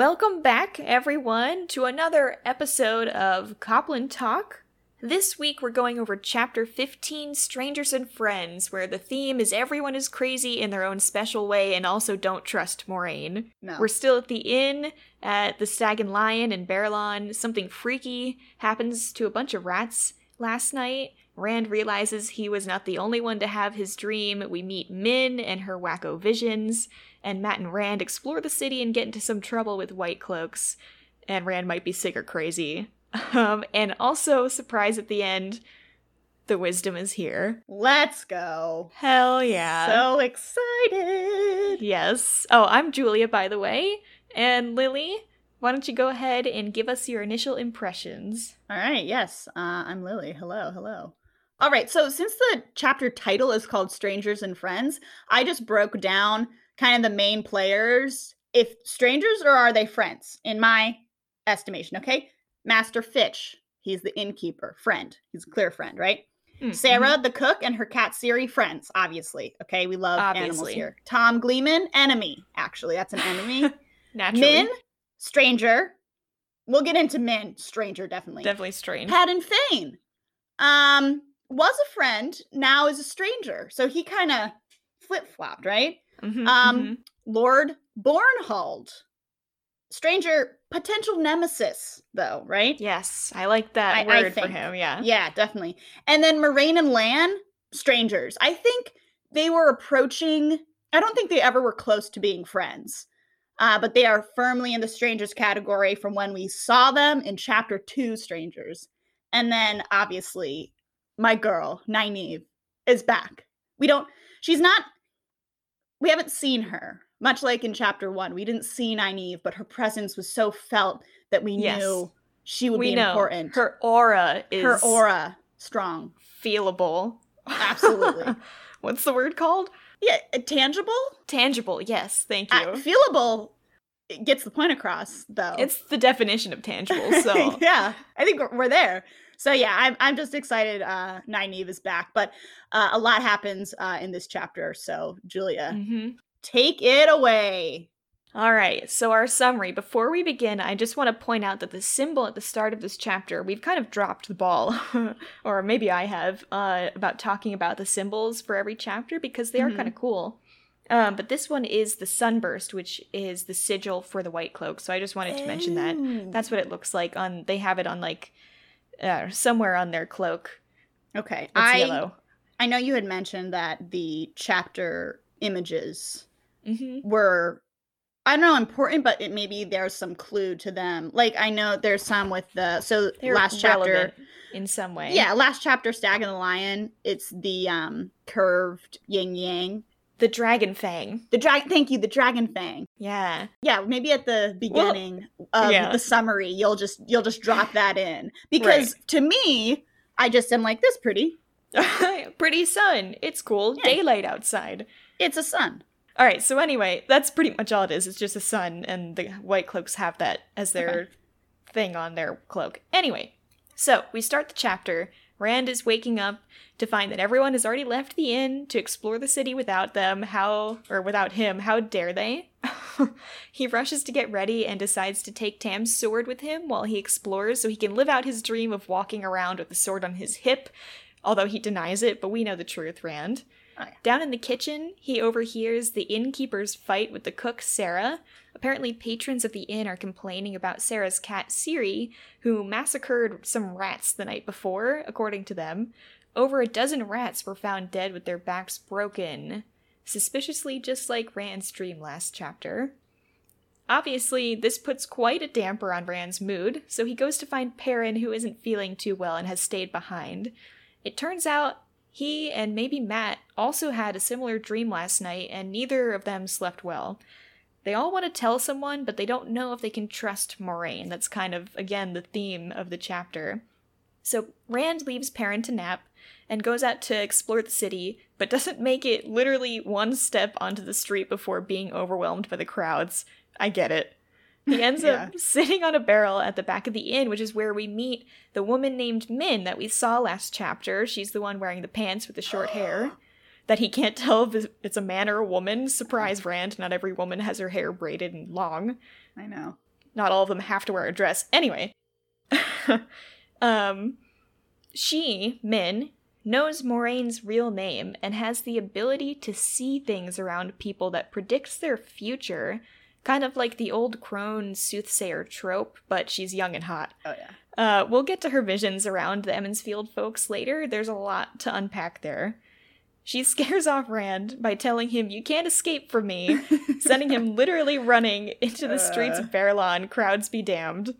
Welcome back, everyone, to another episode of Copland Talk. This week we're going over Chapter 15 Strangers and Friends, where the theme is everyone is crazy in their own special way and also don't trust Moiraine. No. We're still at the inn at the Stag and Lion in Baerlon. Something freaky happens to a bunch of rats last night. Rand realizes he was not the only one to have his dream. We meet Min and her wacko visions, and Matt and Rand explore the city and get into some trouble with White Cloaks. And Rand might be sick or crazy. Um, and also, surprise at the end, the wisdom is here. Let's go. Hell yeah. So excited. Yes. Oh, I'm Julia, by the way. And Lily, why don't you go ahead and give us your initial impressions? All right, yes. Uh, I'm Lily. Hello, hello. All right, so since the chapter title is called Strangers and Friends, I just broke down kind of the main players. If strangers or are they friends, in my estimation, okay? Master Fitch, he's the innkeeper, friend. He's a clear friend, right? Mm, Sarah, the cook, and her cat Siri, friends, obviously. Okay, we love animals here. Tom Gleeman, enemy. Actually, that's an enemy. Naturally. Min, stranger. We'll get into Min, stranger, definitely. Definitely strange. Padan Fain, um, was a friend, now is a stranger. So he kind of flip flopped, right? Mhm, Um, mhm. Lord Bornhald, stranger, potential nemesis, though, right? Yes, I like that I- I word for him. Yeah. Yeah, definitely. And then Moiraine and Lan, strangers. I think they were approaching, I don't think they ever were close to being friends. Uh, but they are firmly in the strangers category from when we saw them in chapter two, strangers. And then obviously, my girl, Nynaeve, is back. We don't, she's not, we haven't seen her, much like in chapter one. We didn't see Nynaeve, but her presence was so felt that we Yes. knew she would we be know important her aura is her aura strong feelable. Absolutely. What's the word called? yeah uh, tangible Tangible. Yes, thank you. uh, feelable it gets the point across though it's the definition of tangible. So yeah i think we're, we're there so yeah i'm, I'm just excited uh Nynaeve is back but uh, a lot happens uh in this chapter so julia Mhm. take it away All right, so our summary. Before we begin, I just want to point out that the symbol at the start of this chapter, we've kind of dropped the ball, or maybe I have, uh, about talking about the symbols for every chapter because they are Mhm. kind of cool. Um, but this one is the sunburst, which is the sigil for the white cloak. So I just wanted to mention that. That's what it looks like on. They have it on like uh, somewhere on their cloak. okay It's i yellow. i know you had mentioned that the chapter images hmm were I don't know important, but it maybe there's some clue to them. Like I know there's some with the so They're last chapter. in some way. Yeah, last chapter, Stag and the Lion. It's the um curved yin yang. The dragon fang. The drag. Thank you, the dragon fang. Yeah. Yeah, maybe at the beginning of yeah. the summary, you'll just you'll just drop that in because to me, I just am like this pretty. Pretty sun. It's cool. Yeah. Daylight outside. It's a sun. All right. So anyway, that's pretty much all it is. It's just a sun, and the white cloaks have that as their thing on their cloak. Anyway, so we start the chapter. Rand is waking up to find that everyone has already left the inn to explore the city without them. How or without him? How dare they? he rushes to get ready and decides to take Tam's sword with him while he explores so he can live out his dream of walking around with the sword on his hip, although he denies it, but we know the truth, Rand. Oh, yeah. Down in the kitchen, he overhears the innkeeper's fight with the cook, Sarah. Apparently, patrons of the inn are complaining about Sarah's cat, Siri, who massacred some rats the night before, according to them. Over a dozen rats were found dead with their backs broken, suspiciously just like Rand's dream last chapter. Obviously, this puts quite a damper on Rand's mood, so he goes to find Perrin, who isn't feeling too well and has stayed behind. It turns out he and maybe Matt also had a similar dream last night, and neither of them slept well. They all want to tell someone, but they don't know if they can trust Moiraine. That's kind of, again, the theme of the chapter. So Rand leaves Perrin to nap and goes out to explore the city, but doesn't make it literally one step onto the street before being overwhelmed by the crowds. I get it. He ends Yeah. up sitting on a barrel at the back of the inn, which is where we meet the woman named Min that we saw last chapter. She's the one wearing the pants with the short hair. that he can't tell if it's a man or a woman. Surprise, Rand. Not every woman has her hair braided and long. I know. Not all of them have to wear a dress. Anyway, um, she, Min, knows Moiraine's real name and has the ability to see things around people that predicts their future, kind of like the old crone soothsayer trope, but she's young and hot. Oh yeah. Uh, we'll get to her visions around the Emond's Field folks later. There's a lot to unpack there. She scares off Rand by telling him, You can't escape from me, sending him literally running into the streets of Baerlon, crowds be damned.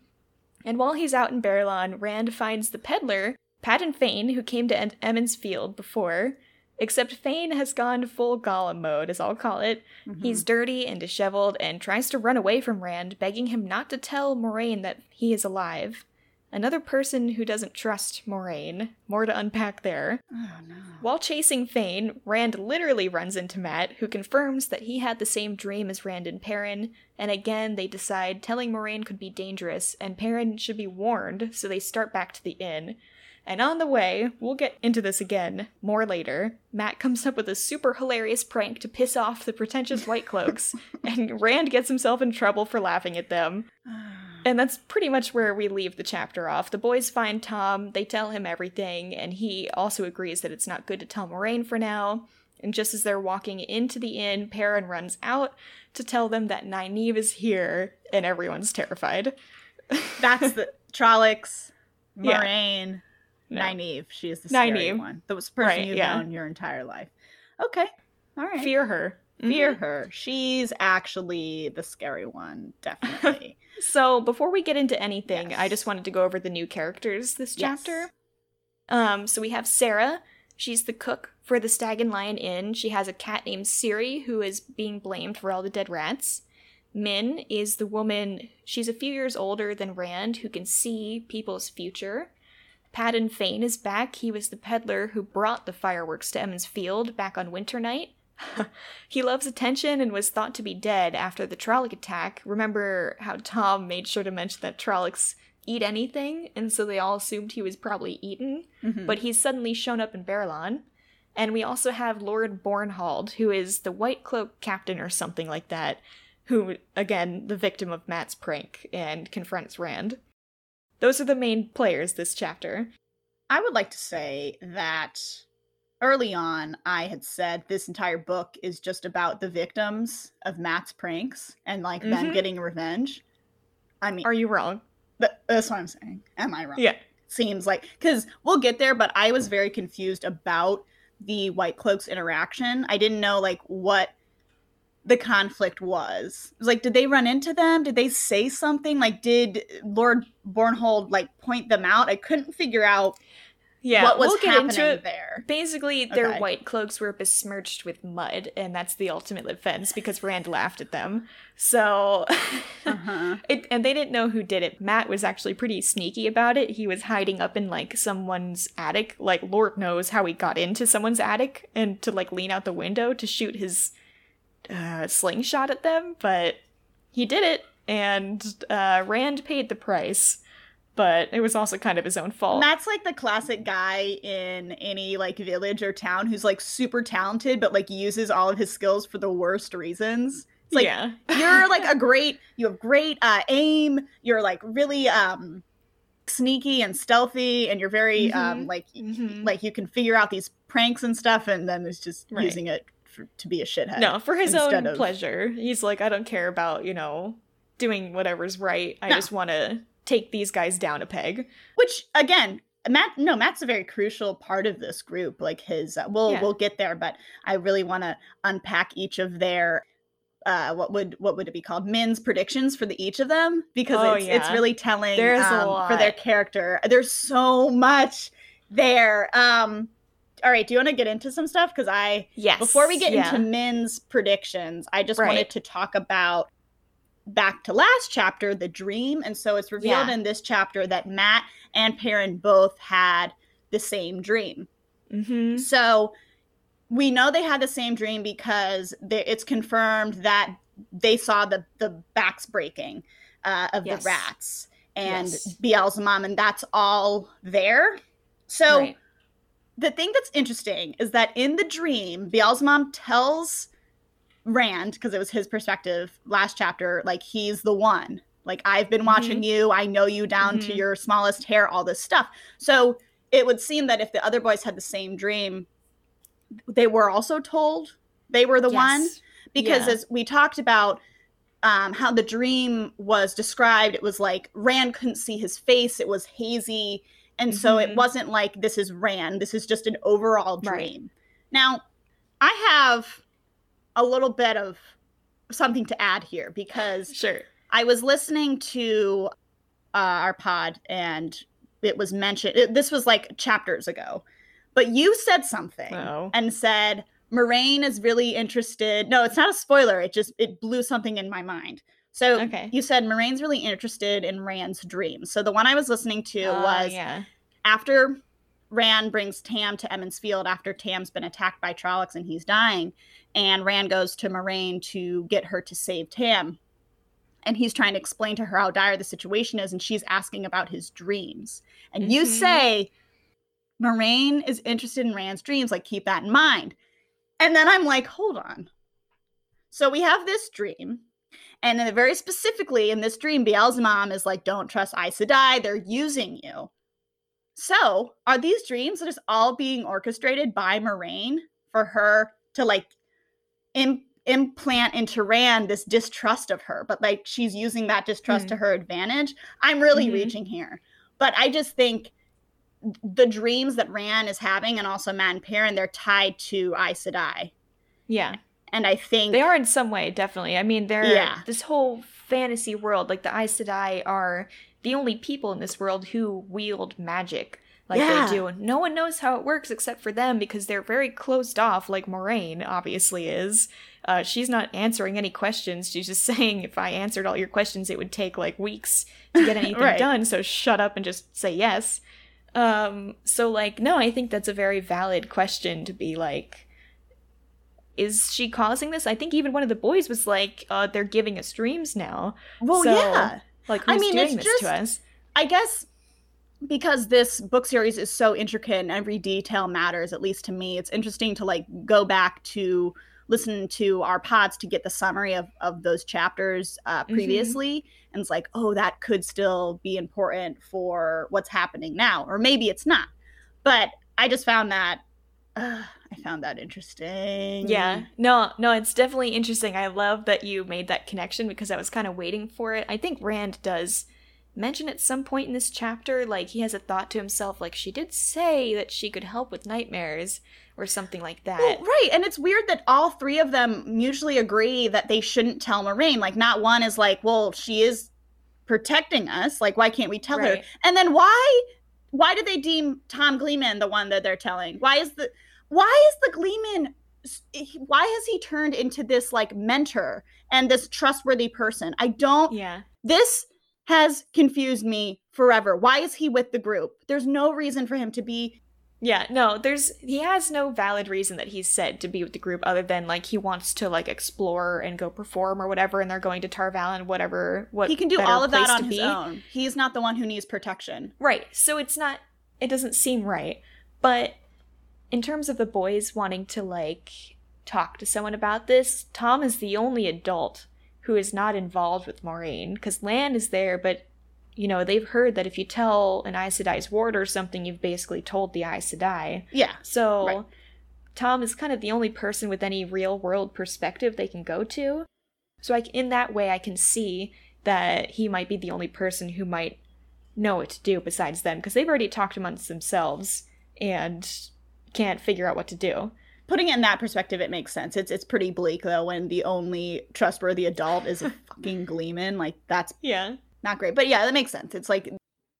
And while he's out in Baerlon, Rand finds the peddler, Padan Fain, who came to Emond's Field before. Except Fain has gone full Gollum mode, as I'll call it. Mm-hmm. He's dirty and disheveled and tries to run away from Rand, begging him not to tell Moiraine that he is alive. Another person who doesn't trust Moiraine. More to unpack there. Oh no. While chasing Fain, Rand literally runs into Matt, who confirms that he had the same dream as Rand and Perrin, and again they decide telling Moiraine could be dangerous and Perrin should be warned, so they start back to the inn. And on the way, we'll get into this again more later. Matt comes up with a super hilarious prank to piss off the pretentious White Cloaks, and Rand gets himself in trouble for laughing at them. And that's pretty much where we leave the chapter off. The boys find Tom, they tell him everything, and he also agrees that it's not good to tell Moiraine for now. And just as they're walking into the inn, Perrin runs out to tell them that Nynaeve is here, and everyone's terrified. That's the Trollocs. Moiraine, No. Nynaeve. She is the scary one. The person Right, you've yeah. known your entire life. Okay. All right. Fear her. Fear Mhm. her. She's actually the scary one, definitely. So before we get into anything, I just wanted to go over the new characters this Yes. chapter. Um, so we have Sarah. She's the cook for the Stag and Lion Inn. She has a cat named Siri who is being blamed for all the dead rats. Min is the woman, she's a few years older than Rand, who can see people's future. Padan Fain is back. He was the peddler who brought the fireworks to Emond's Field back on winter night. he loves attention and was thought to be dead after the Trolloc attack. Remember how Tom made sure to mention that Trollocs eat anything, and so they all assumed he was probably eaten? Mhm. But he's suddenly shown up in Baerlon. And we also have Lord Bornhald, who is the White Cloak captain or something like that, who, again, the victim of Matt's prank and confronts Rand. Those are the main players this chapter. I would like to say that early on, I had said this entire book is just about the victims of Matt's pranks and like them Mhm. getting revenge. I mean, Are you wrong? th- that's what I'm saying. Am I wrong? Yeah. Seems like because we'll get there, but I was very confused about the White Cloaks interaction. I didn't know like what the conflict was. It was like, did they run into them? Did they say something? Like, did Lord Bornhald like point them out? I couldn't figure out Yeah, what was we'll get happening into it. there. Basically, their Okay. white cloaks were besmirched with mud, and that's the ultimate offense because Rand laughed at them. So, Uh-huh. it, and they didn't know who did it. Matt was actually pretty sneaky about it. He was hiding up in like someone's attic. Like Lord knows how he got into someone's attic and to like lean out the window to shoot his uh, slingshot at them, but he did it, and uh, Rand paid the price. But it was also kind of his own fault. Matt's like the classic guy in any like village or town who's like super talented, but like uses all of his skills for the worst reasons. It's like yeah. you're like a great, you have great uh, aim. You're like really um sneaky and stealthy, and you're very um Mhm. like y- Mhm. like you can figure out these pranks and stuff, and then it's just Right. using it for, to be a shithead. No, for his own of- pleasure. He's like, I don't care about, you know, doing whatever's right. I No. just want to take these guys down a peg. which again matt no matt's a very crucial part of this group like his uh, we'll Yeah. we'll get there but i really want to unpack each of their uh what would what would it be called min's predictions for the each of them because Oh, it's, it's really telling um, for their character there's so much there um all right do you want to get into some stuff because i Yes. before we get yeah. into Min's predictions, I just Right. wanted to talk about back to last chapter, the dream. And so it's revealed Yeah. in this chapter that Matt and Perrin both had the same dream. Mhm. So we know they had the same dream because they, it's confirmed that they saw the the backs breaking uh, of Yes. the rats and Yes. Ba'alzamon, and that's all there. So Right. The thing that's interesting is that in the dream, Ba'alzamon tells Rand, because it was his perspective last chapter, like he's the one. Like I've been watching Mhm. you, I know you down to Mhm. your smallest hair, all this stuff. So it would seem that if the other boys had the same dream, they were also told they were the one because Yeah. as we talked about um, how the dream was described it was like rand couldn't see his face it was hazy and so it Mhm. wasn't like this is rand this is just an overall Right. dream now i have a little bit of something to add here because Sure. i was listening to uh, our pod and it was mentioned it, this was like chapters ago but you said something Oh. and said Moiraine is really interested. No, it's not a spoiler. It just it blew something in my mind. So Okay. you said Moiraine's really interested in Rand's dreams. So the one I was listening to Uh, was yeah. after Rand brings Tam to Emond's Field after Tam's been attacked by Trollocs and he's dying, and Rand goes to Moiraine to get her to save Tam. And he's trying to explain to her how dire the situation is, and she's asking about his dreams. And you Mhm. say Moiraine is interested in Rand's dreams, like keep that in mind. And then I'm like, hold on. So we have this dream, and then very specifically in this dream, Ba'alzamon is like, don't trust Aes Sedai, they're using you. So, are these dreams just all being orchestrated by Moiraine for her to like Im- implant into Rand this distrust of her, but like she's using that distrust Hmm. to her advantage? I'm really Mhm. reaching here. But I just think the dreams that Rand is having and also Matt and Perrin, they're tied to Aes Sedai. Yeah. And I think They are in some way, definitely. I mean, they're Yeah. this whole fantasy world. Like the Aes Sedai are the only people in this world who wield magic like Yeah. they do. And No one knows how it works except for them because they're very closed off, like Moiraine obviously is. Uh, she's not answering any questions. She's just saying, if I answered all your questions, it would take like weeks to get anything Right. done. So shut up and just say yes. Um, so like, no, I think that's a very valid question to be like, is she causing this? I think even one of the boys was like, uh, they're giving us dreams now. well, so- yeah. Like, I who's mean, doing it's this just- to us? I guess because this book series is so intricate and every detail matters, at least to me, it's interesting to like go back to listen to our pods to get the summary of, of those chapters uh, Mhm. previously. And it's like, oh, that could still be important for what's happening now. Or maybe it's not. But I just found that, uh, I found that interesting. Yeah. No, no, it's definitely interesting. I love that you made that connection because I was kind of waiting for it. I think Rand does mention at some point in this chapter, like he has a thought to himself, like she did say that she could help with nightmares or something like that. Well, right. And it's weird that all three of them mutually agree that they shouldn't tell Moiraine. Like, not one is like, well, she is protecting us. Like, why can't we tell her? And then why why do they deem Tom Gleeman the one that they're telling? Why is the why is the Gleeman why has he turned into this like mentor and this trustworthy person? I don't yeah. this has confused me forever. Why is he with the group? There's no reason for him to be Yeah, no, there's he has no valid reason that he's said to be with the group other than like he wants to like explore and go perform or whatever and they're going to Tar Valon whatever what he can do all of that on his be. own. He's not the one who needs protection. Right. So it's not it doesn't seem right. But in terms of the boys wanting to like talk to someone about this, Tom is the only adult who is not involved with Moiraine cuz Lan is there but you know, they've heard that if you tell an Aes Sedai's ward or something, you've basically told the Aes Sedai. Yeah. So Right. Tom is kind of the only person with any real world perspective they can go to. So I, in that way, I can see that he might be the only person who might know what to do besides them because they've already talked amongst themselves and can't figure out what to do. Putting it in that perspective, it makes sense. It's it's pretty bleak though when the only trustworthy adult is a fucking Gleeman. Like that's Yeah. not great. But yeah, that makes sense. It's like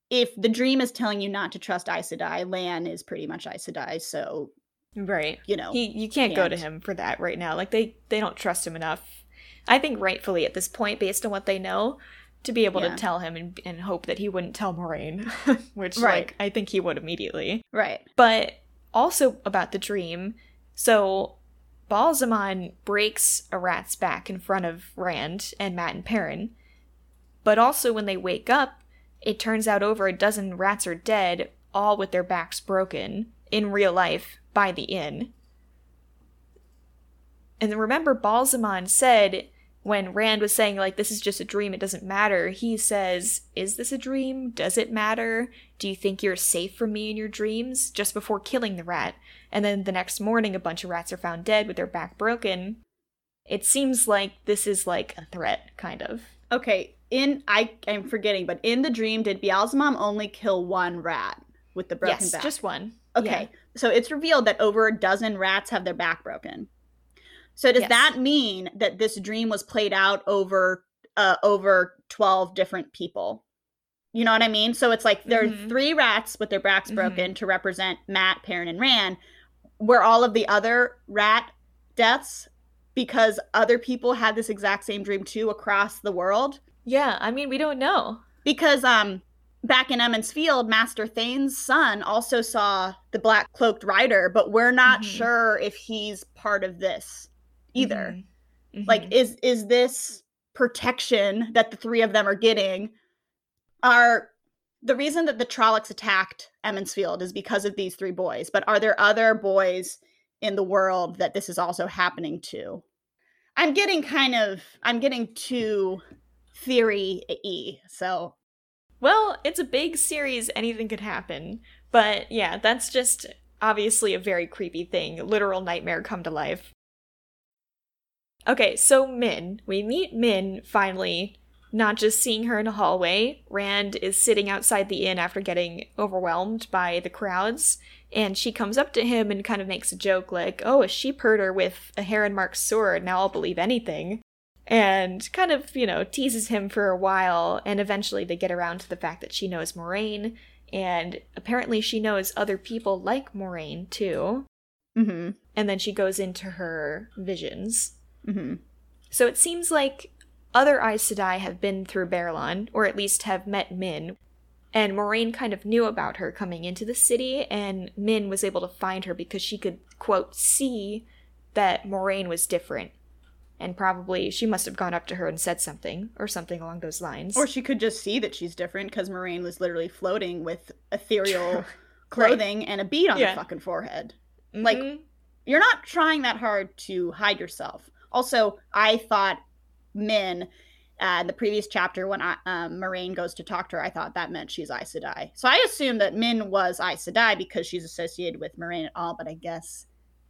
if the dream is telling you not to trust Aes Sedai, Lan is pretty much Aes Sedai. So Right. you know, He you can't, go to him for that right now. Like they they don't trust him enough. I think rightfully at this point, based on what they know, to be able Yeah. to tell him and, and hope that he wouldn't tell Moiraine, which Right. like I think he would immediately. right? But also about the dream, so Ba'alzamon breaks a rat's back in front of Rand and Matt and Perrin. But also when they wake up, it turns out over a dozen rats are dead, all with their backs broken, in real life by the inn. And remember, Ba'alzamon said when Rand was saying, like, this is just a dream, it doesn't matter, he says, Is this a dream? Does it matter? Do you think you're safe from me in your dreams? Just before killing the rat. And then the next morning, a bunch of rats are found dead with their back broken. It seems like this is like a threat, kind of. Okay, in I I'm forgetting, but in the dream, did Ba'alzamon only kill one rat with the broken yes, back? just one. Okay, so it's revealed that over a dozen rats have their back broken. So does Yes. that mean that this dream was played out over uh over 12 different people? You know what I mean? So it's like there Mhm. are three rats with their backs Mhm. broken to represent Matt, Perrin, and Rand. Were all of the other rat deaths because other people had this exact same dream too across the world? Yeah, I mean, we don't know. Because um back in Emond's Field, Master Thane's son also saw the black cloaked rider, but we're not Mhm. sure if he's part of this either. Mhm. Mhm. Like is is this protection that the three of them are getting are the reason that the Trollocs attacked Emond's Field is because of these three boys, but are there other boys in the world that this is also happening to? I'm getting kind of I'm getting too theory e. So Well, it's a big series, anything could happen. But yeah, that's just obviously a very creepy thing. Literal nightmare come to life. Okay, so Min. We meet Min finally, not just seeing her in a hallway. Rand is sitting outside the inn after getting overwhelmed by the crowds, and she comes up to him and kind of makes a joke like, Oh, a sheep herder with a heron marked sword, now I'll believe anything and kind of, you know, teases him for a while, and eventually they get around to the fact that she knows Moiraine, and apparently she knows other people like Moiraine too, mhm and then she goes into her visions. Mhm So it seems like other Aes Sedai have been through Baerlon, or at least have met Min, and Moiraine kind of knew about her coming into the city, and Min was able to find her because she could, quote, see that Moiraine was different. And probably she must have gone up to her and said something, or something along those lines. Or she could just see that she's different because Moiraine was literally floating with ethereal Right. clothing and a bead on Yeah. her fucking forehead. like- Mhm. You're not trying that hard to hide yourself. Also, I thought Min, uh, in the previous chapter when I, um, Moiraine goes to talk to her, I thought that meant she's Aes Sedai. So I assumed that Min was Aes Sedai because she's associated with Moiraine at all, but I guess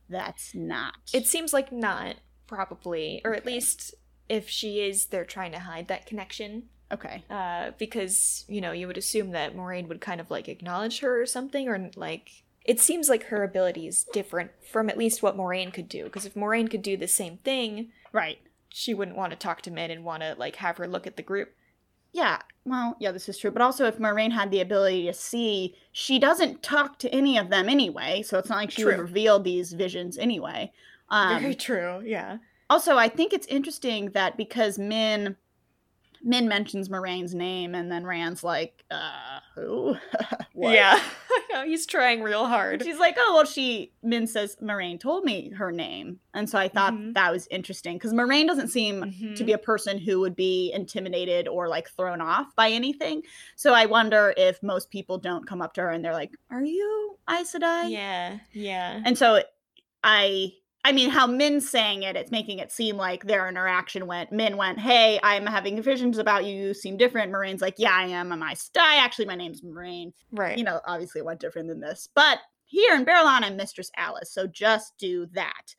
that's not. It seems like not, probably. Or at Okay. least if she is, they're trying to hide that connection. okay. uh, because you know you would assume that Moiraine would kind of like acknowledge her or something, or like it seems like her ability is different from at least what Moiraine could do. Because if Moiraine could do the same thing, Right. she wouldn't want to talk to Min and want to like have her look at the group. Yeah, well, yeah, this is true. But also, if Moiraine had the ability to see, she doesn't talk to any of them anyway. So it's not like she would reveal these visions anyway. Um, Very true. Yeah. also, I think it's interesting that because Min, Min mentions Moiraine's name, and then Rand's like, uh, who? What? Yeah. He's trying real hard. She's like, oh, well, she, Min says, Moiraine told me her name. And so I thought Mhm. that was interesting because Moiraine doesn't seem Mhm. to be a person who would be intimidated or like thrown off by anything. So I wonder if most people don't come up to her and they're like, "Are you Aes Sedai?" Yeah. Yeah. And so I I mean how Min's saying it, it's making it seem like their interaction went Min went, "Hey, I'm having visions about you. You seem different." Moiraine's like, "Yeah, I am. I'm I Sedai. Actually, my name's Moiraine." Right. You know, obviously it went different than this. But here in Baerlon, I'm Mistress Alice, so just do that.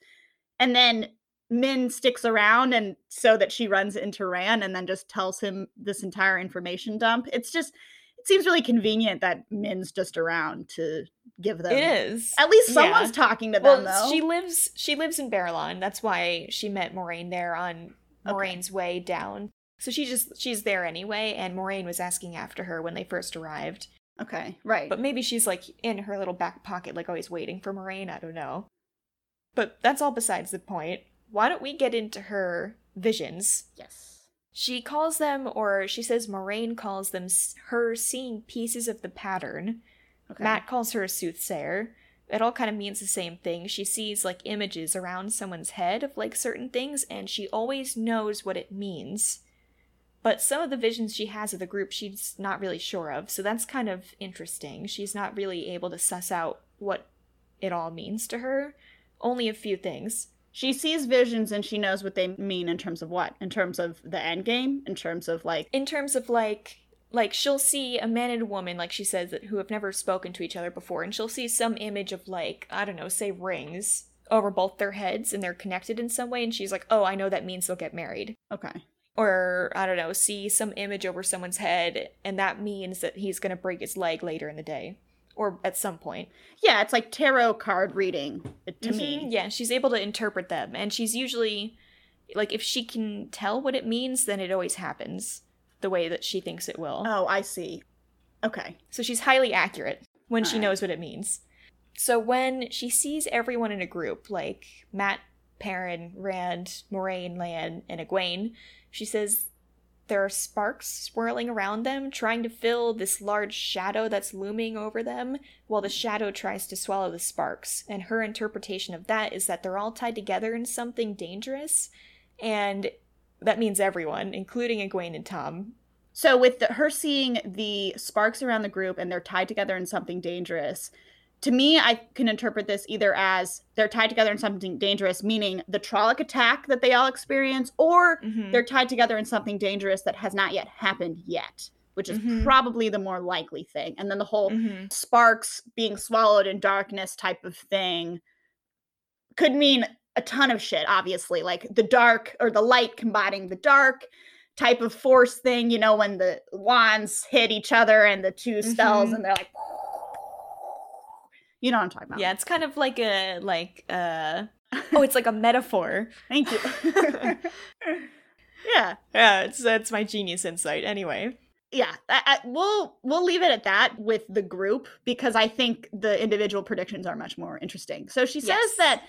And then Min sticks around and so that she runs into Rand and then just tells him this entire information dump. It's just it seems really convenient that Min's just around to give them it is. At least someone's Yeah. talking to them Well, though. she lives she lives in Baerlon. That's why she met Moiraine there on Okay. Moiraine's way down. So she just she's there anyway, and Moiraine was asking after her when they first arrived. okay, right. But maybe she's like in her little back pocket, like always waiting for Moiraine. I don't know. But that's all besides the point. Why don't we get into her visions? yes. She calls them, or she says Moiraine calls them her seeing pieces of the pattern. Okay. Matt calls her a soothsayer. It all kind of means the same thing. She sees like images around someone's head of like certain things, and she always knows what it means. But some of the visions she has of the group, she's not really sure of, so that's kind of interesting. She's not really able to suss out what it all means to her. Only a few things. She sees visions and she knows what they mean in terms of what? In terms of the end game? In terms of like In terms of like like she'll see a man and a woman like she says that who have never spoken to each other before and she'll see some image of like I don't know, say rings over both their heads and they're connected in some way and she's like, "Oh, I know that means they'll get married." Okay. Or I don't know, see some image over someone's head and that means that he's going to break his leg later in the day or at some point. Yeah, it's like tarot card reading to Mhm, me. Yeah, she's able to interpret them, and she's usually like if she can tell what it means, then it always happens the way that she thinks it will. Oh, I see. Okay. So she's highly accurate when she Alright. knows what it means. So when she sees everyone in a group, like Matt, Perrin, Rand, Moiraine, Lan, and Egwene, she says there are sparks swirling around them, trying to fill this large shadow that's looming over them, while the shadow tries to swallow the sparks. And her interpretation of that is that they're all tied together in something dangerous, and that means everyone, including Egwene and Tom. So with the, her seeing the sparks around the group and they're tied together in something dangerous, to me, I can interpret this either as they're tied together in something dangerous, meaning the Trolloc attack that they all experience, or Mhm. they're tied together in something dangerous that has not yet happened yet, which is Mhm. probably the more likely thing. And then the whole Mhm. sparks being swallowed in darkness type of thing could mean a ton of shit, obviously, like the dark or the light combating the dark type of force thing, you know, when the wands hit each other and the two spells Mhm. and they're like, you know what I'm talking about. Yeah, it's kind of like a like uh oh, it's like a metaphor. Thank you. yeah. Yeah, it's that's my genius insight. Anyway, yeah I, I, we'll we'll leave it at that with the group because i think the individual predictions are much more interesting so she says Yes. that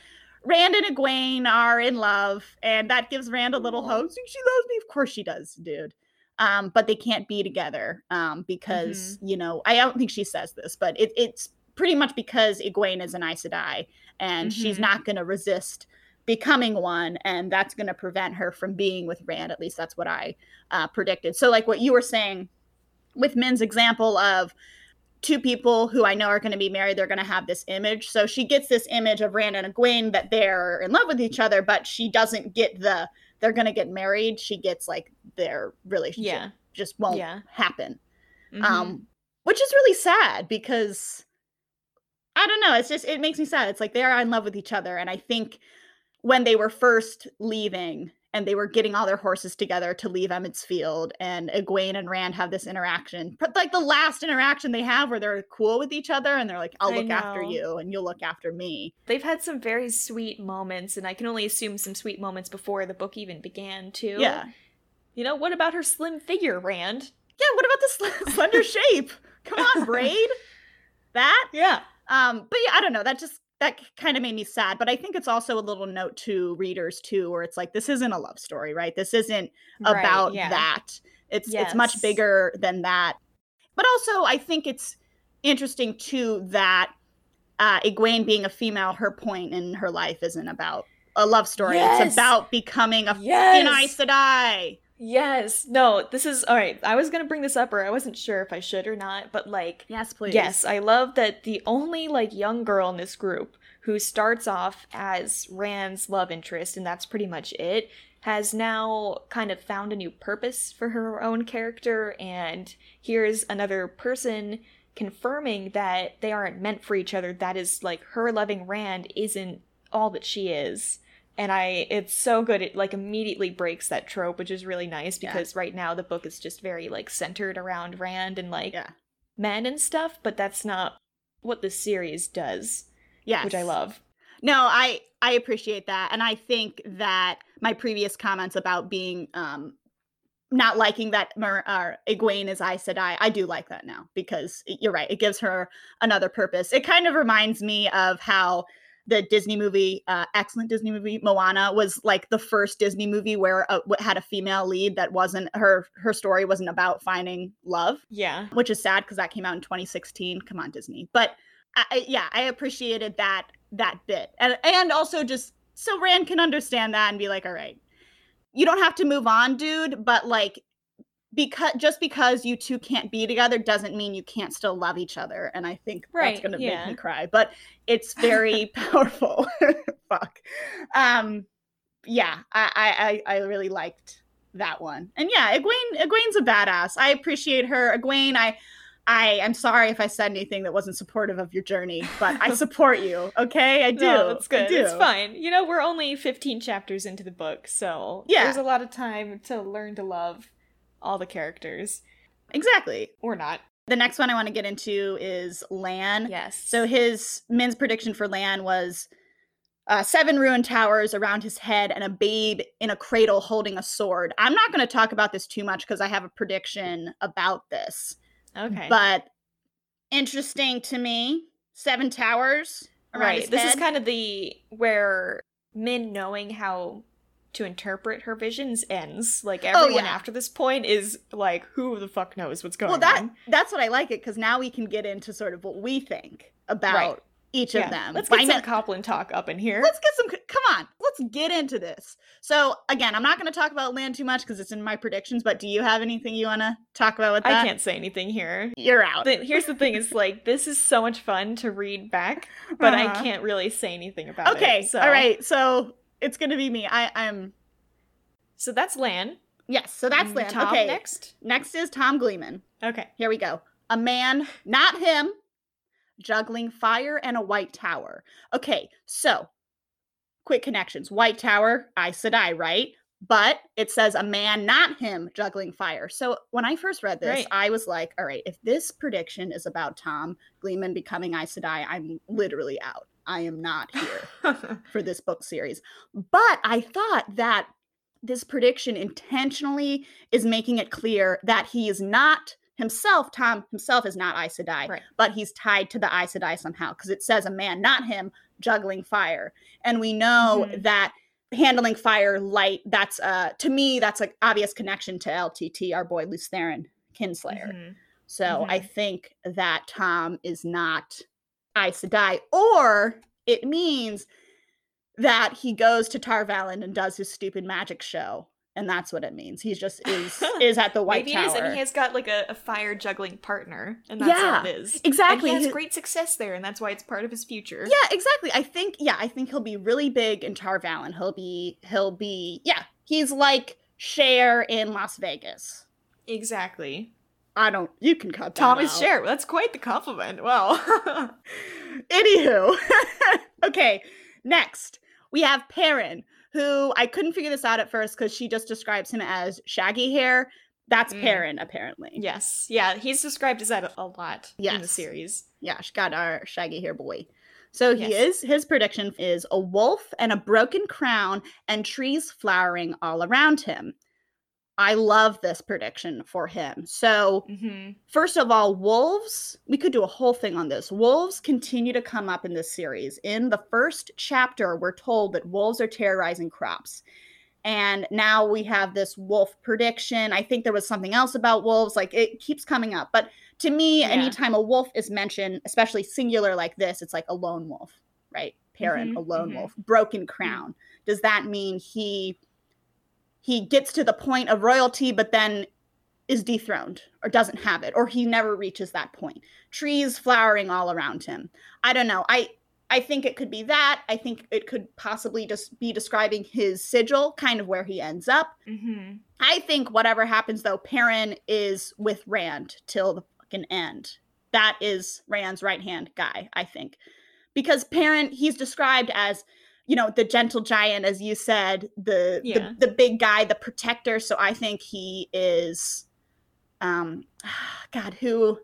rand and egwene are in love and that gives rand a little hope she loves me of course she does dude um but they can't be together um because you know i don't think she says this but it, it's pretty much because egwene is an aes sedai and she's Mhm. not going to resist becoming one and that's going to prevent her from being with rand at least that's what i uh, predicted so like what you were saying with Min's example of two people who I know are going to be married, they're going to have this image. So she gets this image of Rand and Egwene that they're in love with each other, but she doesn't get the they're going to get married. She gets like their relationship yeah. just won't Yeah. happen. Mhm. Um, which is really sad because I don't know. It's just it makes me sad. It's like they are in love with each other, and I think when they were first leaving and they were getting all their horses together to leave Emond's Field, and Egwene and Rand have this interaction, but like the last interaction they have where they're cool with each other and they're like, "I'll look after you, and you'll look after me." they've had some very sweet moments, and I can only assume some sweet moments before the book even began too. Yeah, You know, what about her slim figure, Rand? yeah. What about the sl- slender shape? Come on, braid. That Yeah. Um but yeah i don't know that just that kind of made me sad but i think it's also a little note to readers too where it's like this isn't a love story right this isn't about yeah. that it's it's much bigger than that but also i think it's interesting too that uh Egwene being a female her point in her life isn't about a love story Yes. it's about becoming a Yes. Aes Sedai. Yes. No, this is all right. I was going to bring this up or I wasn't sure if I should or not, but like yes please Yes, I love that the only like young girl in this group who starts off as Rand's love interest and that's pretty much it has now kind of found a new purpose for her own character and here's another person confirming that they aren't meant for each other that is like her loving Rand isn't all that she is and I it's so good it like immediately breaks that trope which is really nice Yeah. because right now the book is just very like centered around Rand and like yeah men and stuff, but that's not what the series does, Yeah, which I love. No, I I appreciate that, and I think that my previous comments about being um not liking that Mer- uh, Egwene is Aes Sedai, I do like that now because you're right. It gives her another purpose. It kind of reminds me of how the Disney movie, uh, excellent Disney movie Moana, was like the first Disney movie where a, w- had a female lead that wasn't her. Her story wasn't about finding love Yeah. which is sad because that came out in 2016. Come on, Disney. But I, yeah, I appreciated that that bit, and and also just so Rand can understand that and be like, all right, you don't have to move on, dude, but like because just because you two can't be together doesn't mean you can't still love each other and i think Right, that's gonna yeah. make me cry but it's very powerful fuck um yeah I, I i really liked that one and yeah egwene egwene's a badass i appreciate her egwene i i i'm sorry if i said anything that wasn't supportive of your journey but i support you okay i do No, it's good. do. It's fine. You know, we're only 15 chapters into the book, so Yeah. there's a lot of time to learn to love all the characters. exactly Or not. the next one i want to get into is lan Yes. So his Min's prediction for Lan was uh, seven ruined towers around his head and a babe in a cradle holding a sword. I'm not going to talk about this too much because I have a prediction about this, okay. but interesting to me. Seven towers around right. his This is kind of the where Min knowing how to interpret her visions ends. Like Oh, everyone yeah. after this point is like, who the fuck knows what's going on? well, that on? that's what I like it because now we can get into sort of what we think about Right. each Yeah. of them. Let's I get know- some Copland talk up in here. let's get some come on let's get into this so again i'm not going to talk about Lan too much because it's in my predictions but do you have anything you want to talk about with that I can't say anything here. you're out The- here's the thing: is like this is so much fun to read back, but I Uh-huh. can't really say anything about it. okay so. all right so it's going to be me. I i'm So that's Lan. yes so that's Mm, Lan Tom okay next. next is tom gleeman. Okay. here we go. A man not him juggling fire and a white tower. Okay so quick connections. White tower Aes Sedai, right? But it says a man not him juggling fire. So when i first read this Right. i was like all right if this prediction is about tom gleeman becoming Aes Sedai, i'm literally out i am not here for this book series. But I thought that this prediction intentionally is making it clear that he is not himself, Tom himself is not Aes Sedai, Right. but he's tied to the Aes Sedai somehow because it says a man, not him, juggling fire. And we know Mhm. that handling fire light, that's uh to me, that's an obvious connection to LTT, our boy Lews Therin, Kinslayer. Mhm. So I think that Tom is not Aes Sedai, or it means that he goes to Tar Valon and does his stupid magic show, and that's what it means. He's just is is at the White Maybe Tower. is, and he has got like a, a fire juggling partner, and that's Yeah, all it is. exactly. And he has He- great success there, and that's why it's part of his future. yeah, exactly. I think yeah, I think he'll be really big in Tar Valon. He'll be he'll be yeah, he's like Cher in Las Vegas. exactly. I don't. You can cut that Thomas out. Cher. That's quite the compliment. Well, Anywho, okay, next we have Perrin, who I couldn't figure this out at first because she just describes him as shaggy hair. That's Mm. Perrin, apparently. yes. Yeah. He's described as that a lot in the series. Yeah, she got our shaggy hair boy. So he Yes. is, his prediction is a wolf and a broken crown and trees flowering all around him. I love this prediction for him. So, Mm-hmm. First of all, wolves, we could do a whole thing on this. Wolves continue to come up in this series. In the first chapter, we're told that wolves are terrorizing crops. And now we have this wolf prediction. I think there was something else about wolves. Like it keeps coming up. But to me, Yeah. anytime a wolf is mentioned, especially singular like this, it's like a lone wolf, right? Perrin, Mhm, a lone mhm. wolf, broken crown. Does that mean he he gets to the point of royalty, but then is dethroned or doesn't have it or he never reaches that point. Trees flowering all around him. I don't know. I i think it could be that. I think it could possibly just be describing his sigil kind of where he ends up. Mm-hmm. i think whatever happens though perrin is with rand till the fucking end. That is rand's right hand guy i think. Because perrin he's described as you know the gentle giant as you said the, Yeah. the the big guy the protector so i think he is um god who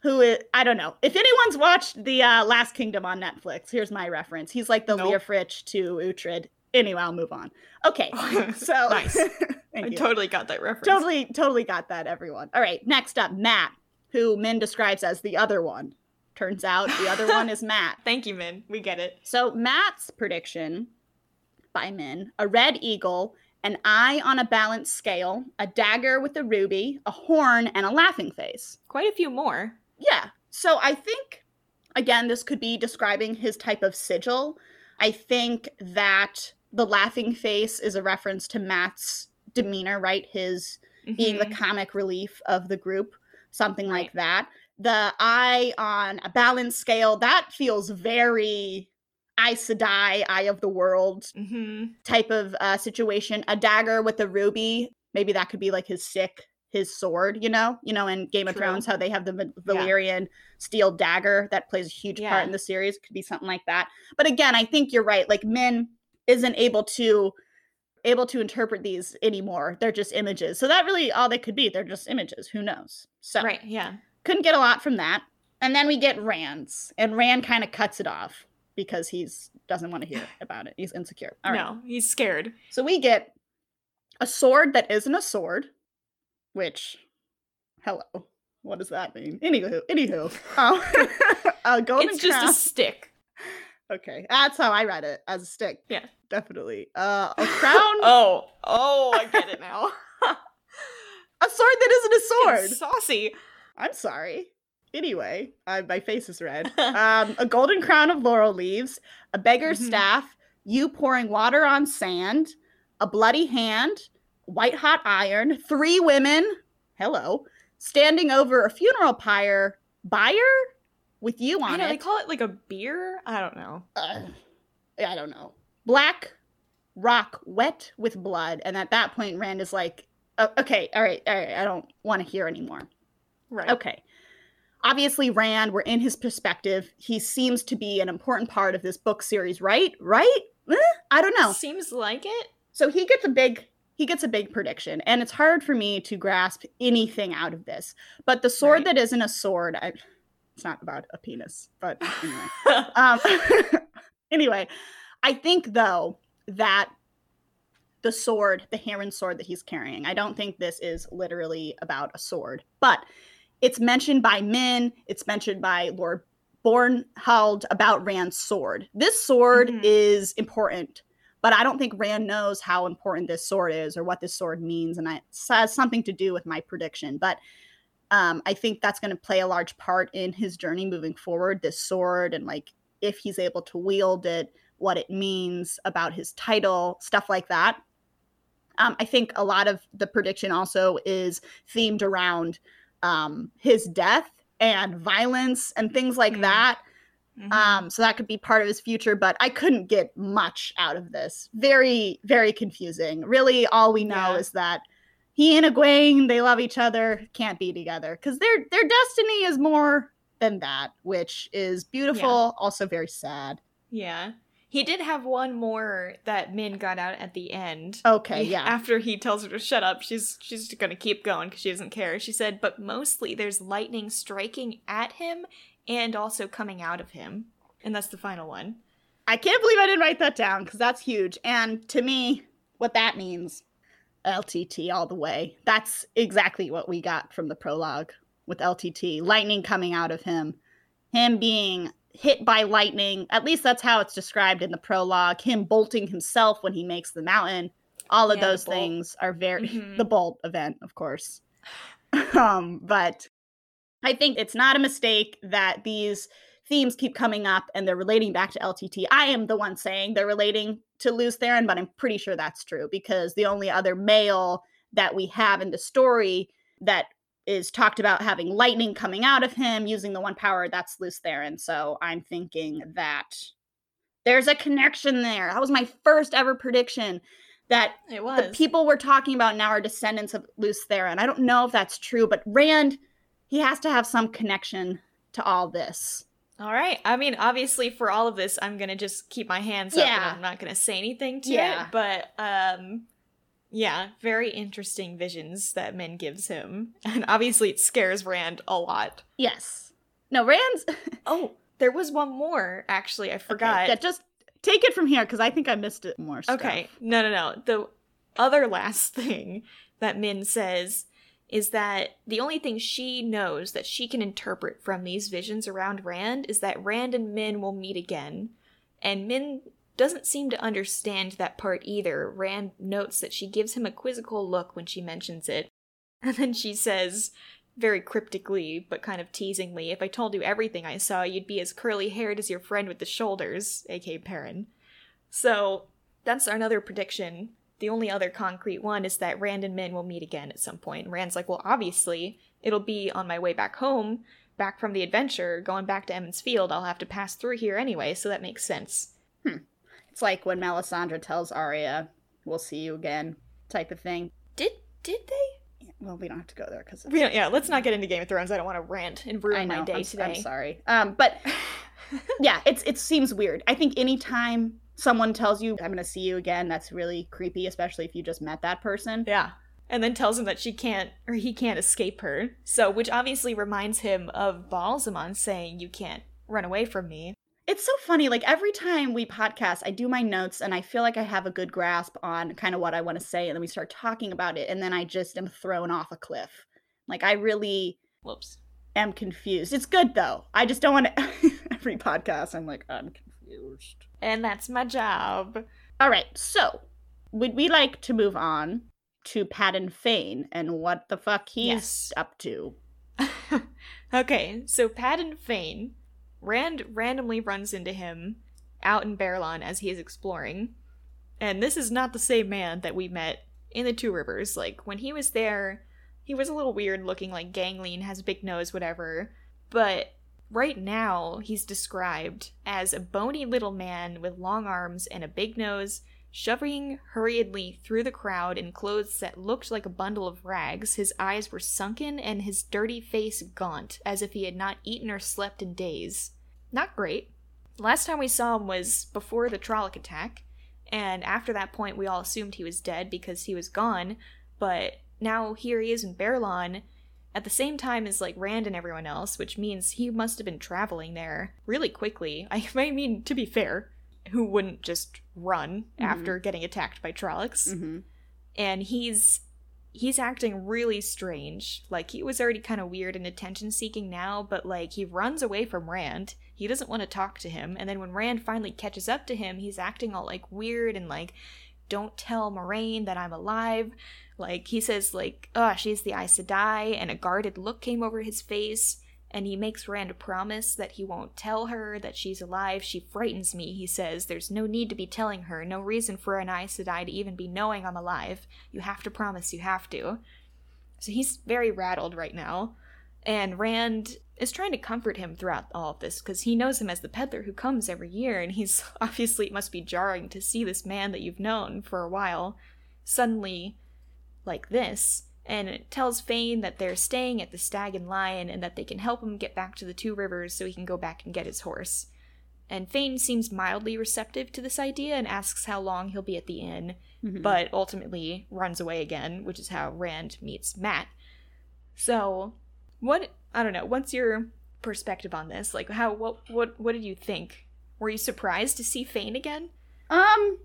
who is i don't know if anyone's watched the uh last kingdom on netflix here's my reference he's like the Nope. Leofric to uhtred anyway i'll move on okay so Nice. I you. totally got that reference. totally totally got that everyone all right next up matt who min describes as the other one turns out the other one is matt Thank you, Min. We get it. so Matt's prediction by Min, a red eagle, an eye on a balanced scale, a dagger with a ruby, a horn, and a laughing face. Quite a few more. Yeah. So I think again this could be describing his type of sigil. I think that the laughing face is a reference to Matt's demeanor, right? His being the Mhm. comic relief of the group, something like that. The eye on a balance scale, that feels very Aes Sedai, Eye of the World Mhm. type of uh, situation. A dagger with a ruby, maybe that could be like his sick, his sword, you know? You know, in Game of Thrones, how they have the Va- Yeah. Valyrian steel dagger that plays a huge Yeah. part in the series. Could be something like that. But again, I think you're right. Like Min isn't able to able to interpret these anymore. They're just images. So that really all they could be. They're just images. Who knows? So Right, yeah. Couldn't get a lot from that. And then we get Rand's, and Rand kind of cuts it off because he's doesn't want to hear about it. He's insecure. All right. No, he's scared. So we get a sword that isn't a sword, which, hello, what does that mean? Anywho, anywho, oh, a golden it's just crown. a stick. okay, that's how I read it as a stick. Yeah. definitely. Uh, a crown, Oh, oh, I get it now. a sword that isn't a sword. It's saucy. I'm sorry. Anyway, uh, my face is red. Um, a golden crown of laurel leaves, a beggar's Mhm. staff, you pouring water on sand, a bloody hand, white hot iron, three women, hello, standing over a funeral pyre, buyer with you on I know, they call it like a beer? I don't know. uh, I don't know. Black rock wet with blood, and at that point, Rand is like, "Oh, "Okay, all right, all right, I don't want to hear anymore." Right. Okay. Obviously, Rand, we're in his perspective. He seems to be an important part of this book series, right? Right? Eh, I don't know. Seems like it. So he gets a big he gets a big prediction, and it's hard for me to grasp anything out of this. But the sword Right. that isn't a sword, I, it's not about a penis, but anyway. Um, anyway, I think though that the sword, the Heron sword that he's carrying, I don't think this is literally about a sword, but it's mentioned by Min, it's mentioned by Lord Bornhald about Rand's sword. This sword Mhm. is important, but I don't think Rand knows how important this sword is or what this sword means, and it has something to do with my prediction. But um, I think that's going to play a large part in his journey moving forward. This sword and like if he's able to wield it, what it means about his title, stuff like that. Um, I think a lot of the prediction also is themed around um, his death and violence and things like Mm. that. Mhm. Um, so that could be part of his future, but I couldn't get much out of this. Very, very confusing. Really, all we know Yeah. is that he and Egwene, they love each other, can't be together because their their destiny is more than that, which is beautiful, also very sad. yeah. He did have one more that Min got out at the end. Okay, yeah, After he tells her to shut up, she's she's just gonna keep going because she doesn't care. She said, but mostly there's lightning striking at him and also coming out of him. And that's the final one. I can't believe I didn't write that down because that's huge. And to me, what that means, LTT all the way. That's exactly what we got from the prologue with LTT. Lightning coming out of him, him being hit by lightning. At least that's how it's described in the prologue. Him bolting himself when he makes the mountain. All of Yeah, those things are very Mhm. the bolt event, of course. um, but I think it's not a mistake that these themes keep coming up and they're relating back to LTT. I am the one saying they're relating to Lews Therin, but I'm pretty sure that's true because the only other male that we have in the story that is talked about having lightning coming out of him using the one power that's Lews Therin. So I'm thinking that there's a connection there. That was my first ever prediction that It was. the people we're talking about now are descendants of Lews Therin. I don't know if that's true, but Rand, he has to have some connection to all this. All right. I mean, obviously, for all of this, I'm gonna just keep my hands up and Yeah. I'm not gonna say anything to Yeah. it. But um, yeah, very interesting visions that Min gives him, and obviously, it scares Rand a lot. Yes. No, Rand's. Oh, there was one more. Actually, I forgot. Okay, yeah, just take it from here because I think I missed it more. Stuff. Okay, no, no, no. The other last thing that Min says is that the only thing she knows that she can interpret from these visions around Rand is that Rand and Min will meet again. And Min doesn't seem to understand that part either. Rand notes that she gives him a quizzical look when she mentions it. And then she says, very cryptically, but kind of teasingly, if I told you everything I saw, you'd be as curly haired as your friend with the shoulders, aka Perrin. So that's another prediction. the only other concrete one is that Rand and Min will meet again at some point. And Rand's like, well, obviously, it'll be on my way back home, back from the adventure, going back to Emond's Field. I'll have to pass through here anyway, so that makes sense. Hmm. It's like when Melisandre tells Arya, "We'll see you again," type of thing. Did did they? Well, we don't have to go there because We don't, yeah, let's not get into Game of Thrones. I don't want to rant and ruin know. my day I'm, today. I'm sorry. Um, but yeah, it's it seems weird. I think anytime someone tells you, "I'm going to see you again," that's really creepy, especially if you just met that person. Yeah. And then tells him that she can't, or he can't escape her. So, which obviously reminds him of Ba'alzamon saying, You can't run away from me. It's so funny. Like every time we podcast, I do my notes and I feel like I have a good grasp on kind of what I want to say. And then we start talking about it. And then I just am thrown off a cliff. Like I really Whoops. am confused. It's good though. I just don't want to. every podcast, I'm like, I'm confused. And that's my job. All right. So would we like to move on to Padan Fain and what the fuck he's Yes. up to? okay, so Padan Fain, Rand randomly runs into him out in Baerlon as he is exploring. And this is not the same man that we met in the Two Rivers. Like, when he was there, he was a little weird looking, like gangling, has a big nose, whatever. But right now, he's described as a bony little man with long arms and a big nose, shoving hurriedly through the crowd in clothes that looked like a bundle of rags. His eyes were sunken and his dirty face gaunt, as if he had not eaten or slept in days. Not great. Last time we saw him was before the Trolloc attack, and after that point, we all assumed he was dead because he was gone. But now here he is in Baerlon, at the same time as like Rand and everyone else, which means he must have been traveling there really quickly. I, I mean, to be fair, who wouldn't just run Mhm. after getting attacked by Trollocs? Mm-hmm. and he's he's acting really strange. Like he was already kind of weird and attention seeking now, but like he runs away from Rand. He doesn't want to talk to him, and then when Rand finally catches up to him, he's acting all like weird and like don't tell Moiraine that I'm alive. Like he says like, "Oh, she's the Aes Sedai," and a guarded look came over his face. And he makes Rand promise that he won't tell her that she's alive. She frightens me, he says. There's no need to be telling her, no reason for an Aes Sedai to even be knowing I'm alive. You have to promise, you have to. So he's very rattled right now. And Rand is trying to comfort him throughout all of this because he knows him as the peddler who comes every year, and he's obviously it must be jarring to see this man that you've known for a while suddenly like this. And it tells Fane that they're staying at the Stag and Lion and that they can help him get back to the Two Rivers so he can go back and get his horse. And Fane seems mildly receptive to this idea and asks how long he'll be at the inn, Mhm. but ultimately runs away again, which is how Rand meets Matt. So, what I don't know, what's your perspective on this? Like how what what what did you think? Were you surprised to see Fane again? Um,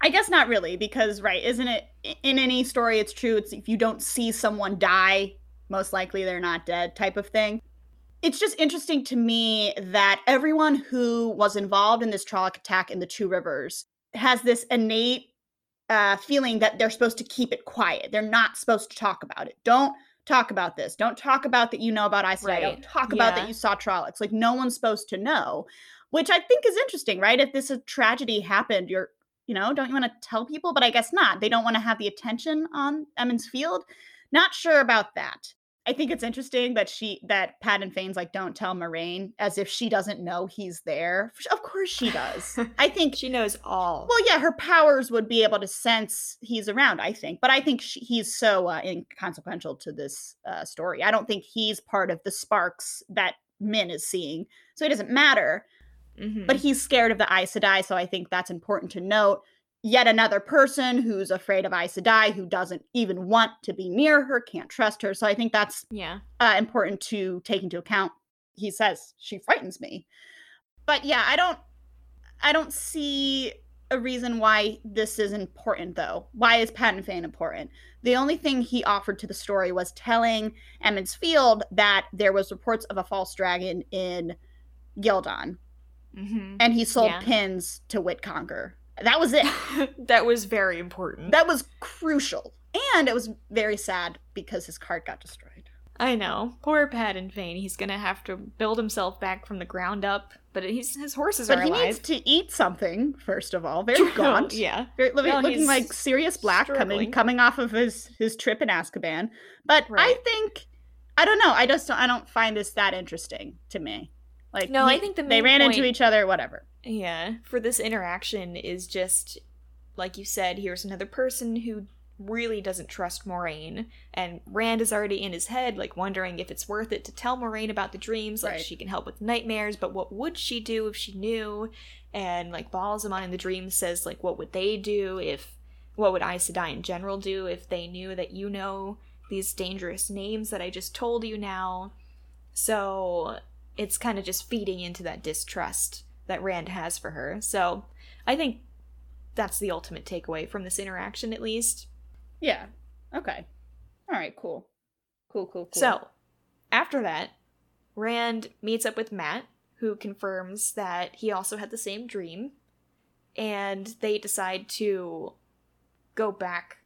I guess not really, because right, isn't it in any story? It's true. It's if you don't see someone die, most likely they're not dead, type of thing. It's just interesting to me that everyone who was involved in this Trolloc attack in the Two Rivers has this innate uh, feeling that they're supposed to keep it quiet. They're not supposed to talk about it. Don't talk about this. Don't talk about that you know about Aes. Right. Don't talk about that you saw Trollocs. Like no one's supposed to know, which I think is interesting, right? If this a tragedy happened, you're you know, don't you want to tell people? But I guess not. They don't want to have the attention on Emond's Field. Not sure about that. I think it's interesting that she that Padan Fain's like, don't tell Moiraine as if she doesn't know he's there. Of course she does. I think She knows all. well, yeah, her powers would be able to sense he's around, I think. But I think she, he's so uh, inconsequential to this uh, story. I don't think he's part of the sparks that Min is seeing. So it doesn't matter. Mhm. But he's scared of the Aes Sedai, so I think that's important to note. Yet another person who's afraid of Aes Sedai, who doesn't even want to be near her, can't trust her. So I think that's yeah. uh, important to take into account. He says she frightens me, but yeah, I don't, I don't see a reason why this is important though. Why is Padan Fain important? The only thing he offered to the story was telling Emond's Field that there was reports of a false dragon in Ghealdan, hmm and he sold Yeah. pins to Wit Congar. That was it. that was very important. that was crucial, and it was very sad because his card got destroyed. I know. Poor Padan Fain. He's gonna have to build himself back from the ground up but he's his horses But are he needs to eat something, first of all. Very gaunt. yeah. Very, looking, No, looking like Sirius Black coming struggling. coming off of his his trip in Azkaban. But I think I don't know. I just don't, I don't find this that interesting to me. Like No, I think the they ran into each other. Whatever. Yeah, for this interaction is just like you said, here's another person who really doesn't trust Moiraine, and Rand is already in his head, like wondering if it's worth it to tell Moiraine about the dreams, like Right. she can help with nightmares, but what would she do if she knew? And like Ba'alzamon in the dream says, like, what would they do if what would Aes Sedai in general do if they knew that you know these dangerous names that I just told you now? So it's kind of just feeding into that distrust that Rand has for her. So I think that's the ultimate takeaway from this interaction, at least. Yeah. Okay. All right. Cool. Cool. Cool. Cool. So after that, Rand meets up with Matt, who confirms that he also had the same dream, and they decide to go back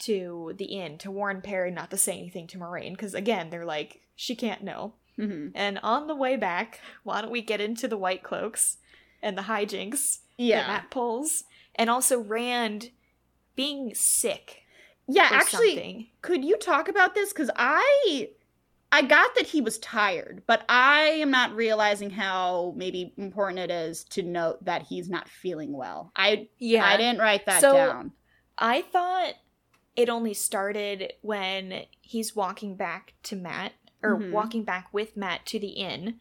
to the inn to warn Perry not to say anything to Moiraine, because again, they're like, she can't know. Hmm And on the way back, why don't we get into the White Cloaks and the hijinks that yeah. Matt pulls, and also Rand being sick Yeah. Actually, something. could you talk about this? Because I. I got that he was tired, but I am not realizing how maybe important it is to note that he's not feeling well. I Yeah, I didn't write that So- down. I thought it only started when he's walking back to Matt, or Mhm. walking back with Matt to the inn.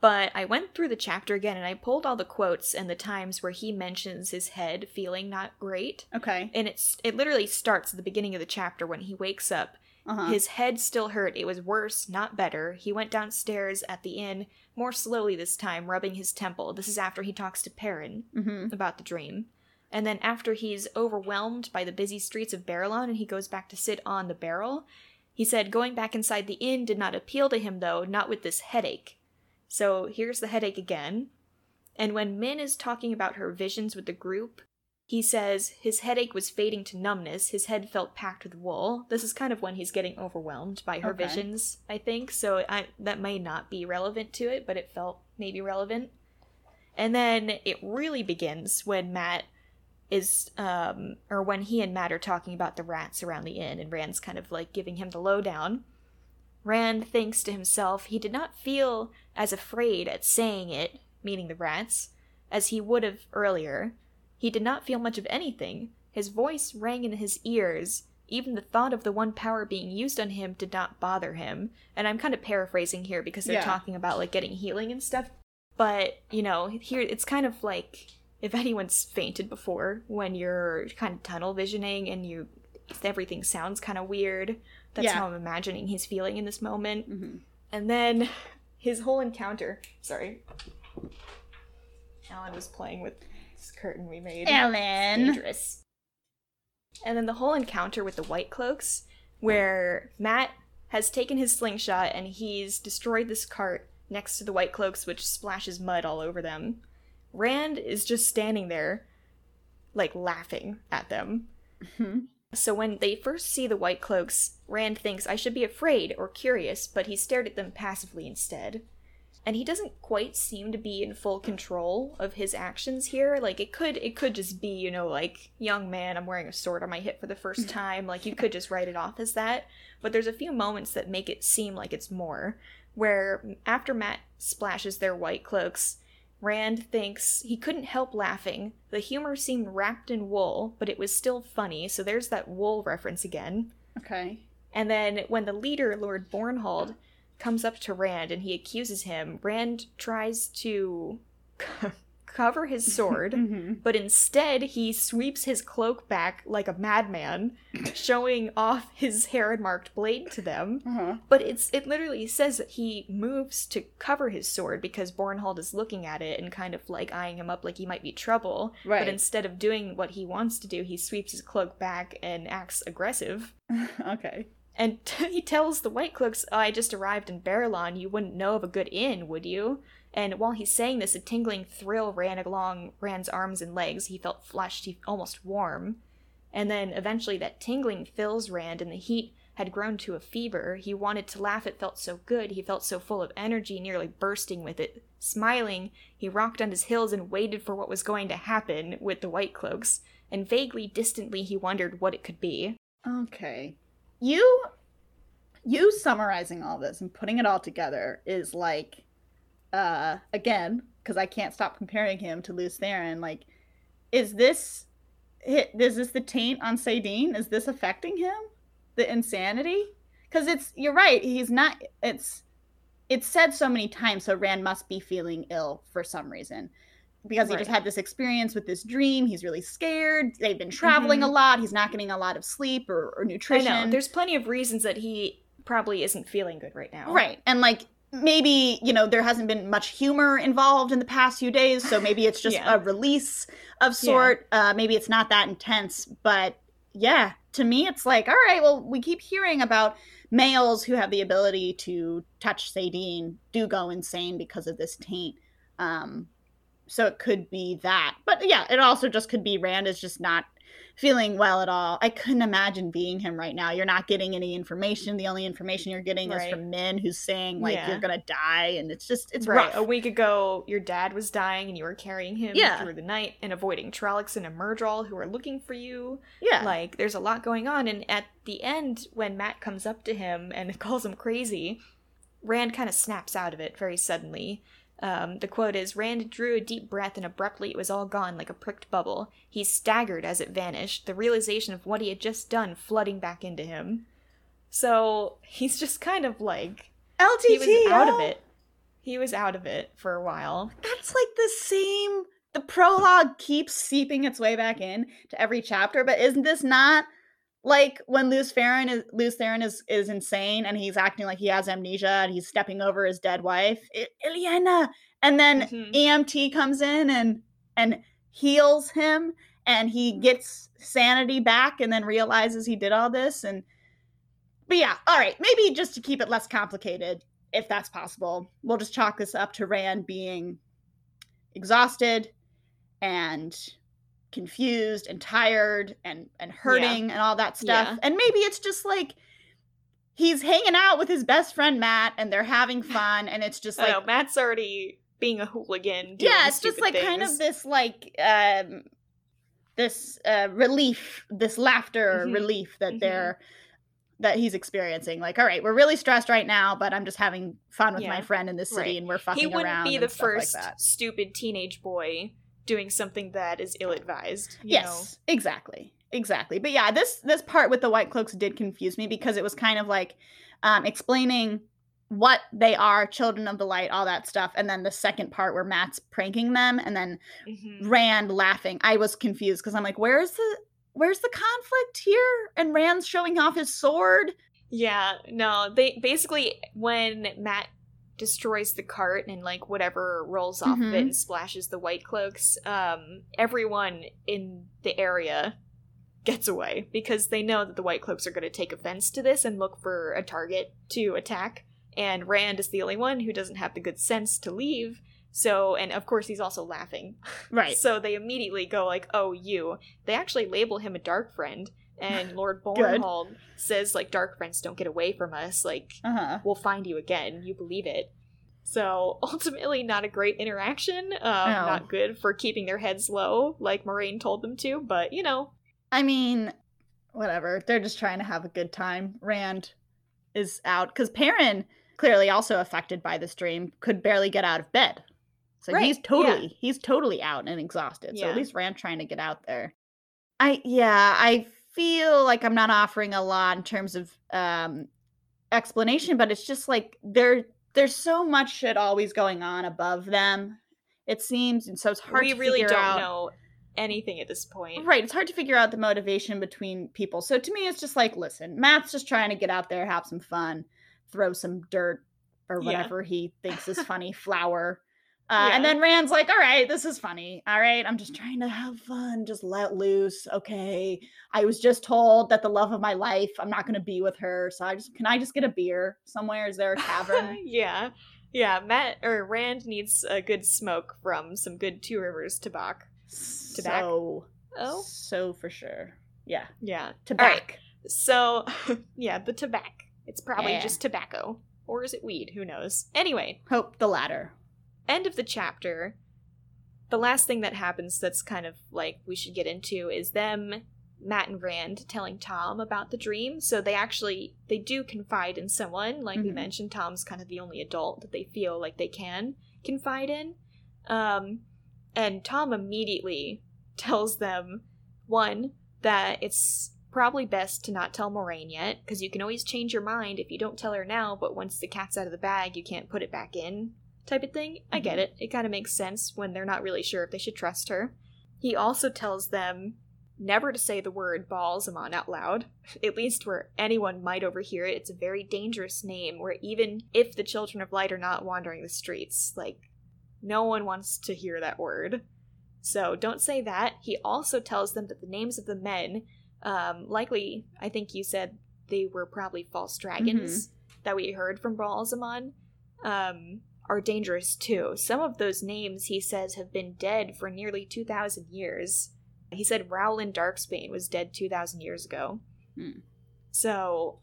But I went through the chapter again and I pulled all the quotes and the times where he mentions his head feeling not great. Okay. And it's it literally starts at the beginning of the chapter when he wakes up. Uh-huh. His head still hurt. It was worse, not better. He went downstairs at the inn, more slowly this time, rubbing his temple. This is after he talks to Perrin hmm about the dream. And then after he's overwhelmed by the busy streets of Baerlon and he goes back to sit on the barrel, he said going back inside the inn did not appeal to him though, not with this headache. So here's the headache again. And when Min is talking about her visions with the group, he says his headache was fading to numbness, his head felt packed with wool. This is kind of when he's getting overwhelmed by her Okay. visions, I think. So I, that may not be relevant to it, but it felt maybe relevant. And then it really begins when Matt is um or when he and Matt are talking about the rats around the inn and Rand's kind of like giving him the lowdown. Rand thinks to himself he did not feel as afraid at saying it, meaning the rats, as he would have earlier. He did not feel much of anything. His voice rang in his ears. Even the thought of the one power being used on him did not bother him. And I'm kind of paraphrasing here because they're Yeah. talking about like getting healing and stuff. But, you know, here it's kind of like if anyone's fainted before when you're kind of tunnel visioning and you everything sounds kind of weird. That's Yeah. how I'm imagining he's feeling in this moment. hmm And then his whole encounter. Sorry. Alan was playing with this curtain we made. Ellen. Dangerous. And then the whole encounter with the White Cloaks, where Matt has taken his slingshot and he's destroyed this cart next to the White Cloaks, which splashes mud all over them. Rand is just standing there, like laughing at them. Mhm. So when they first see the White Cloaks, Rand thinks I should be afraid or curious, but he stared at them passively instead. And he doesn't quite seem to be in full control of his actions here. Like it could it could just be, you know, like young man, I'm wearing a sword on my hip for the first time. Like you could just write it off as that. But there's a few moments that make it seem like it's more. Where after Matt splashes their white cloaks, Rand thinks he couldn't help laughing. The humor seemed wrapped in wool, but it was still funny, so there's that wool reference again. Okay. And then when the leader, Lord Bornhald, comes up to Rand and he accuses him, Rand tries to cover his sword, hmm but instead he sweeps his cloak back like a madman, showing off his heron marked blade to them. Uh-huh. But it's it literally says that he moves to cover his sword because Bornhald is looking at it and kind of like eyeing him up like he might be trouble. Right. But instead of doing what he wants to do, he sweeps his cloak back and acts aggressive. okay. And he tells the White Cloaks, oh, I just arrived in Baerlon. You wouldn't know of a good inn, would you? And while he's saying this, a tingling thrill ran along Rand's arms and legs. He felt flushed, he almost warm. And then eventually that tingling fills Rand, and the heat had grown to a fever. He wanted to laugh, it felt so good. He felt so full of energy, nearly bursting with it. Smiling, he rocked on his heels and waited for what was going to happen with the White Cloaks, and vaguely, distantly, he wondered what it could be. Okay. You you summarizing all this and putting it all together is like uh again, because I can't stop comparing him to Lews Therin, like is this is this the taint on Saidin? Is this affecting him? The insanity? Because it's you're right. He's not. It's it's said so many times. So Rand must be feeling ill for some reason because he Right. just had this experience with this dream. He's really scared. They've been traveling Mhm. a lot. He's not getting a lot of sleep or, or I nutrition. know. There's plenty of reasons that he probably isn't feeling good right now. Right. And like maybe, you know, there hasn't been much humor involved in the past few days, so maybe it's just Yeah. a release of sort. Uh maybe it's not that intense, but yeah, to me it's like, all right, well, we keep hearing about males who have the ability to touch Saidin do go insane because of this taint. Um so it could be that. But yeah, it also just could be Rand is just not feeling well at all. I couldn't imagine being him right now. You're not getting any information. The only information you're getting Right. is from men who's saying like Yeah. you're gonna die and it's just it's right. rough. A week ago, your dad was dying and you were carrying him Yeah. through the night and avoiding Trollocs and Myrddraal who are looking for you. yeah. Like, there's a lot going on. And at the end, when Matt comes up to him and calls him crazy, Rand kind of snaps out of it very suddenly. Um, the quote is Rand drew a deep breath and abruptly it was all gone like a pricked bubble. He staggered as it vanished, the realization of what he had just done flooding back into him. So he's just kind of like LTT he was out of it. He was out of it for a while. That's like the same the prologue keeps seeping its way back in to every chapter, but isn't this not like when Lews Therin is Lews Therin is, is insane and he's acting like he has amnesia and he's stepping over his dead wife? I- And then Mhm. EMT comes in and and heals him and he gets sanity back and then realizes he did all this and but yeah, all right, maybe just to keep it less complicated, if that's possible, we'll just chalk this up to Rand being exhausted and confused and tired and and hurting and all that stuff. Yeah. And maybe it's just like he's hanging out with his best friend Matt and they're having fun and it's just like know, Matt's already being a hooligan. yeah it's just like kind of this like um this uh relief this laughter Mhm. relief that Mhm. they're that he's experiencing like all right we're really stressed right now but i'm just having fun with my friend in this city Right. and we're fucking around. he wouldn't around be the stuff like first stupid teenage boy doing something that is ill-advised. You yes exactly exactly but yeah this this part with the white cloaks did confuse me because it was kind of like um explaining what they are children of the light all that stuff and then the second part where matt's pranking them and then know. Mhm. Rand laughing. I was confused because I'm like, where's the where's the conflict here? And Rand's showing off his sword. Yeah, no, they basically when Matt destroys the cart and like whatever rolls off of Mhm. it and splashes the white cloaks, um, everyone in the area gets away because they know that the white cloaks are going to take offense to this and look for a target to attack. And Rand is the only one who doesn't have the good sense to leave. So, and of course, he's also laughing. Right. So they immediately go like, "Oh, you." They actually label him a dark friend, and Lord Good. Bornhald says like, "Dark friends don't get away from us. Like, Uh huh. we'll find you again. You believe it." So ultimately, not a great interaction. Um, No. Not good for keeping their heads low, like Moiraine told them to. But you know, I mean, whatever. They're just trying to have a good time. Rand is out because Perrin, clearly also affected by this dream, could barely get out of bed. So Right, he's yeah. totally he's totally out and exhausted. So at least Rand trying to get out there. I yeah, I feel like I'm not offering a lot in terms of um explanation, but it's just like there there's so much shit always going on above them. It seems, and so it's hard we really don't out. know anything at this point. Right, it's hard to figure out the motivation between people. So to me, it's just like, listen, Matt's just trying to get out there, have some fun, throw some dirt or Yeah. whatever he thinks is funny, flour. Uh, And then Rand's like, all right, this is funny. All right, I'm just trying to have fun, just let loose. Okay. I was just told that the love of my life, I'm not going to be with her. So I just, can I just get a beer somewhere? Is there a tavern? yeah. Yeah, Matt or Rand needs a good smoke from some good Two Rivers tobacco. Tobacco. so, Oh, so for sure. Yeah. yeah. Tobacco. So, yeah, the tobacco. It's probably Yeah. just tobacco. Or is it weed? Who knows? Anyway, Hope the latter. End of the chapter. The last thing that happens that's kind of like we should get into is them, Matt and Rand, telling Tom about the dream. So they actually they do confide in someone. Like we Mhm. mentioned, Tom's kind of the only adult that they feel like they can confide in. Um, and Tom immediately tells them one that it's probably best to not tell Moiraine yet because you can always change your mind if you don't tell her now. But once the cat's out of the bag, you can't put it back in type of thing. I get Mhm. it. It kind of makes sense when they're not really sure if they should trust her. He also tells them never to say the word Ba'alzamon out loud, at least where anyone might overhear it. It's a very dangerous name where even if the children of light are not wandering the streets, like, no one wants to hear that word. So don't say that. He also tells them that the names of the men, um, likely, I think you said they were probably false dragons that we heard from Ba'alzamon, um, are dangerous too. Some of those names, he says, have been dead for nearly 2,000 years. He said Raolin Darksbane was dead 2,000 years ago. Hmm. So,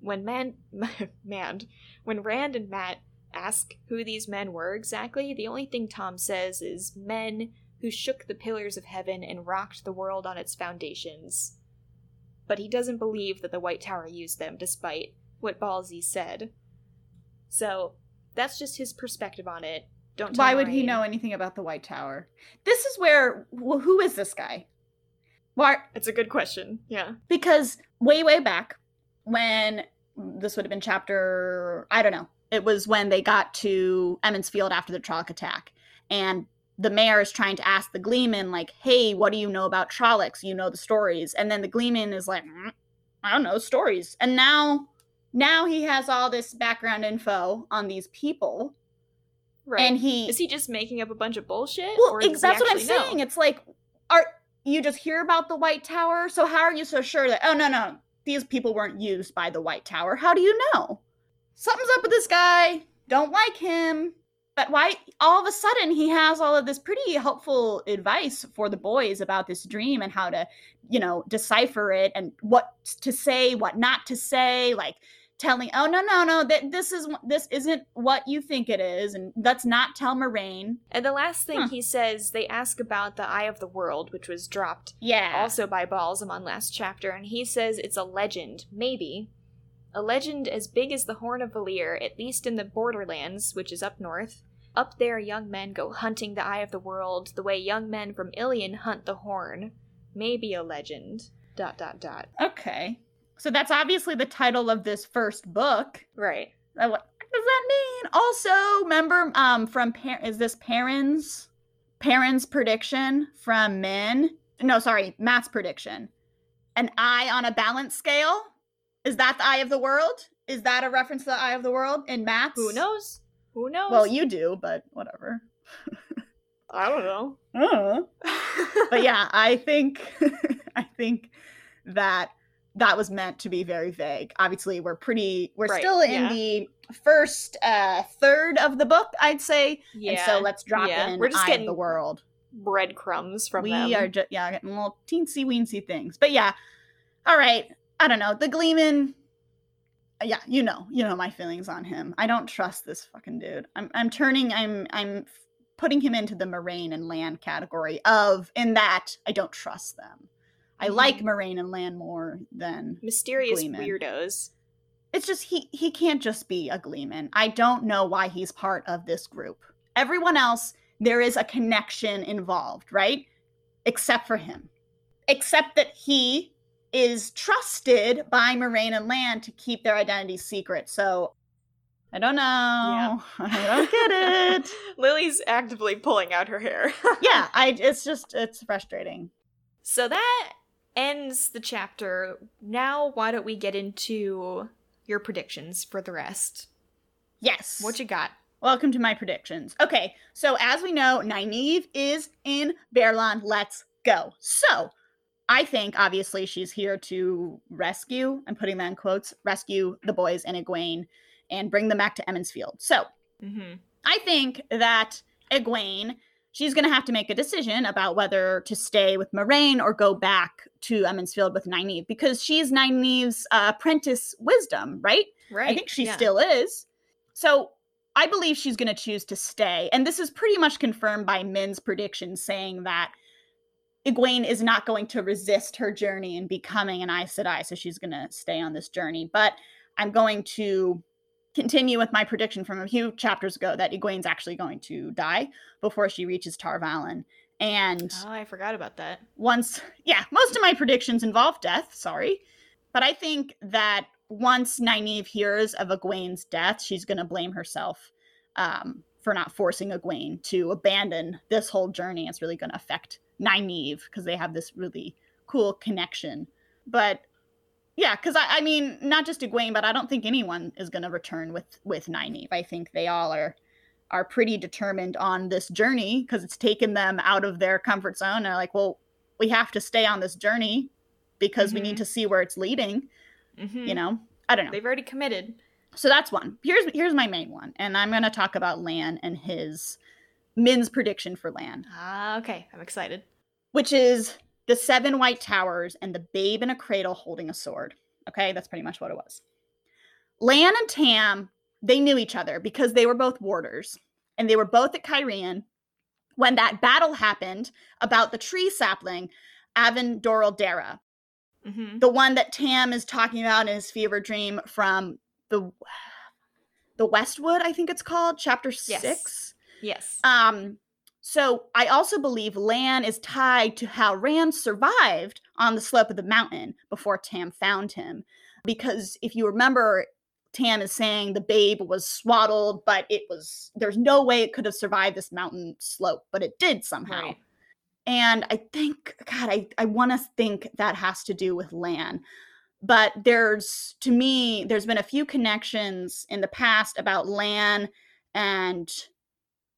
when Man, Mand, when Rand and Matt ask who these men were exactly, the only thing Tom says is men who shook the pillars of heaven and rocked the world on its foundations. But he doesn't believe that the White Tower used them, despite what Ballsy said. So, that's just his perspective on it. Don't tell Why would he know anything about the White Tower? This is where. Well, who is this guy? Why? It's a good question. Yeah. Because way, way back when this would have been chapter, I don't know, it was when they got to Emond's Field after the Trolloc attack. And the mayor is trying to ask the Gleeman, like, hey, what do you know about Trollocs? You know the stories. And then the Gleeman is like, "Mm, I don't know, stories. And now, now he has all this background info on these people. Right. And he. is he just making up a bunch of bullshit? Well, ex- that's what I'm know? saying. It's like, are you just hear about the White Tower? So how are you so sure that? Oh no, no, these people weren't used by the White Tower. How do you know? Something's up with this guy. Don't like him. But why? All of a sudden, he has all of this pretty helpful advice for the boys about this dream and how to, you know, decipher it and what to say, what not to say. Like telling, oh no, no, no, that this is this isn't what you think it is, and let's not tell Moiraine. And the last thing Huh. he says, they ask about the Eye of the World, which was dropped Yeah. also by Ba'alzamon last chapter, and he says it's a legend, maybe. A legend as big as the Horn of Valere, at least in the Borderlands, which is up north. Up there, young men go hunting the Eye of the World the way young men from Illian hunt the Horn. Maybe a legend. Dot dot dot. Okay. So that's obviously the title of this first book. Right. What does that mean? Also, remember um from par- is this Perrin's Perrin's prediction from Min? No, sorry, Matt's prediction. An eye on a balance scale? Is that the eye of the world? Is that a reference to the eye of the world in Matt's? Who knows? Who knows? Well, you do, but whatever. I don't know. Uh. But yeah, I think I think that that was meant to be very vague. Obviously, we're pretty we're Right, still in yeah. the first uh third of the book, I'd say. yeah. And so let's drop yeah. in We're just Eye getting the World. breadcrumbs from we them. are just yeah, getting little teensy weensy things. But yeah. All right. I don't know. The Gleeman yeah, you know, you know my feelings on him. I don't trust this fucking dude. I'm I'm turning I'm I'm putting him into the Moiraine and Lan category of in that I don't trust them. I like Mhm. Moiraine and Lan more than Mysterious Gleeman. weirdos. it's just he he can't just be a Gleeman. I don't know why he's part of this group. Everyone else, there is a connection involved, right? Except for him. Except that he is trusted by Moiraine and Lan to keep their identities secret. So I don't know. I don't get it. Lily's actively pulling out her hair. yeah, I it's just it's frustrating. So that ends the chapter. Now, why don't we get into your predictions for the rest? Yes. What you got? Welcome to my predictions. Okay, so as we know, Nynaeve is in Baerlon. Let's go. So, I think obviously she's here to rescue, I'm putting that in quotes, rescue the boys and Egwene and bring them back to Emond's Field. So, Mm-hmm. I think that Egwene she's going to have to make a decision about whether to stay with Moiraine or go back to Emond's Field with Nynaeve because she's Nynaeve's uh, apprentice wisdom, right? Right. I think she yeah. still is. So I believe she's going to choose to stay. And this is pretty much confirmed by Min's prediction saying that Egwene is not going to resist her journey and becoming an Aes Sedai. So she's going to stay on this journey. But I'm going to continue with my prediction from a few chapters ago that Egwene's actually going to die before she reaches Tar Valon. And Oh, I forgot about that. once, yeah, most of my predictions involve death. Sorry. But I think that once Nynaeve hears of Egwene's death, she's going to blame herself um, for not forcing Egwene to abandon this whole journey. It's really going to affect Nynaeve because they have this really cool connection. But yeah, because I, I mean, not just Egwene, but I don't think anyone is going to return with with Nynaeve. I think they all are are pretty determined on this journey because it's taken them out of their comfort zone. And they're like, well, we have to stay on this journey because we need Mhm. to see where it's leading. Mhm. You know, I don't know. They've already committed. So that's one. Here's here's my main one, and I'm going to talk about Lan and his Min's prediction for Lan, Ah, okay. I'm excited. which is the seven white towers and the babe in a cradle holding a sword. Okay, that's pretty much what it was. Lan and Tam, they knew each other because they were both warders, and they were both at Cairhien when that battle happened about the tree sapling, Avendoraldera, hmm the one that Tam is talking about in his fever dream from the the Westwood, I think it's called, chapter Yes. six. Yes. Um, so I also believe Lan is tied to how Rand survived on the slope of the mountain before Tam found him. Because if you remember, Tam is saying the babe was swaddled, but it was there's no way it could have survived this mountain slope, but it did somehow. Right. And I think, God, I, I want to think that has to do with Lan. But there's, to me, there's been a few connections in the past about Lan and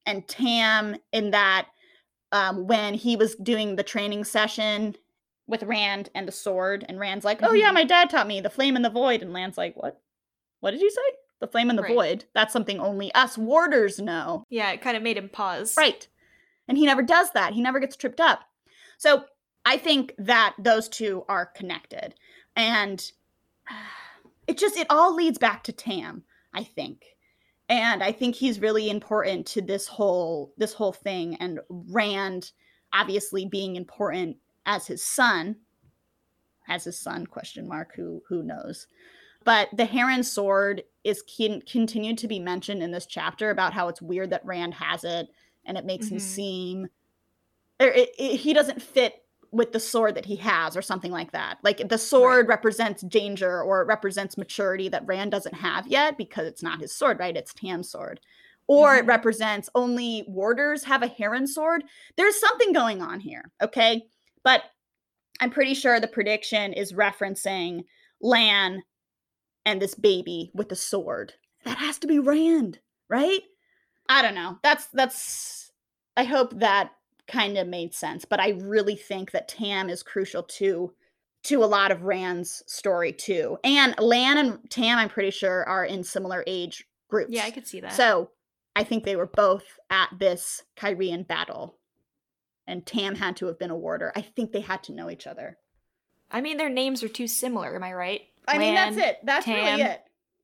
and Tam in that um, when he was doing the training session with Rand and the sword, and Rand's like, "Oh yeah, Mhm. my dad taught me the flame and the void," and Lan's like, "What? What did you say? The flame and the Right. void? That's something only us warders know." Yeah, it kind of made him pause. Right. And he never does that. He never gets tripped up. So I think that those two are connected. And it just, it all leads back to Tam, I think. And I think he's really important to this whole this whole thing and Rand obviously being important as his son as his son question mark who who knows but the heron sword is con- continued to be mentioned in this chapter about how it's weird that rand has it and it makes him Mhm. seem or it, it- he doesn't fit with the sword that he has or something like that. Like the sword represents danger or it represents maturity that rand doesn't have yet because it's not his sword right? It's tam's sword. Or it Mhm. represents only warders have a heron sword. There's something going on here okay? But i'm pretty sure the prediction is referencing lan and this baby with the sword. That has to be rand right? I don't know. That's that's i hope that kind of made sense but i really think that tam is crucial to to a lot of rand's story too and lan and tam i'm pretty sure are in similar age groups Yeah, I could see that. so I think they were both at this Cairhien battle. And Tam had to have been a warder. I think they had to know each other. I mean, their names are too similar. Am I right? I mean, that's it. That's Tam, really it.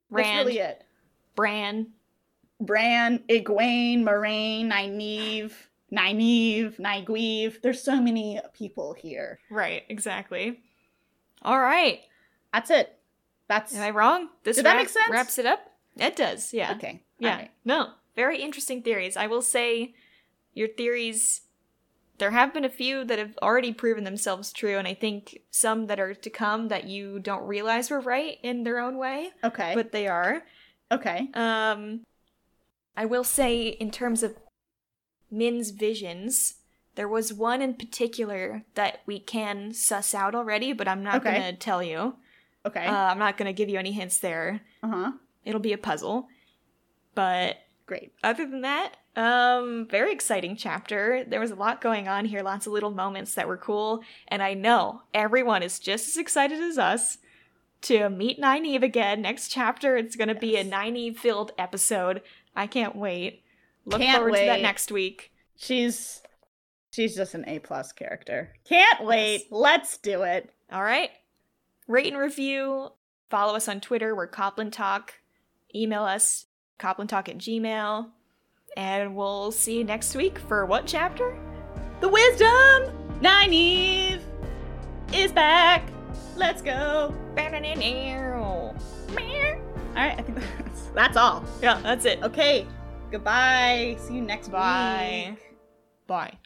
Rand, That's really it. Bran. Bran, Egwene, Moiraine, Nynaeve, Nynaeve, Nygueve. There's so many people here. Right. Exactly. All right. That's it. That's Am I wrong? This Did that make sense? Wraps it up. It does. Yeah. okay. Yeah. alright. No. Very interesting theories. I will say your theories there have been a few that have already proven themselves true and I think some that are to come that you don't realize were right in their own way, Okay. but they are. okay. Um I will say in terms of Min's visions, there was one in particular that we can suss out already, but I'm not Okay. going to tell you. Okay. Uh, I'm not going to give you any hints there. Uh huh. It'll be a puzzle. But Great. other than that, um, very exciting chapter. There was a lot going on here, lots of little moments that were cool, and I know everyone is just as excited as us to meet Nynaeve again. Next chapter, it's gonna be a Yes. Nynaeve filled episode. I can't wait. Look Can't forward to that wait. next week. She's she's just an A plus character. Can't wait. Yes. Let's do it. All right. Rate and review. Follow us on Twitter. We're Copland Talk. Email us, coplandtalk at gmail. And we'll see you next week for what chapter? The wisdom! Nynaeve is back. Let's go. All Alright, I think that's that's all. Yeah, that's it. Okay. Goodbye. See you next Bye. week. Bye.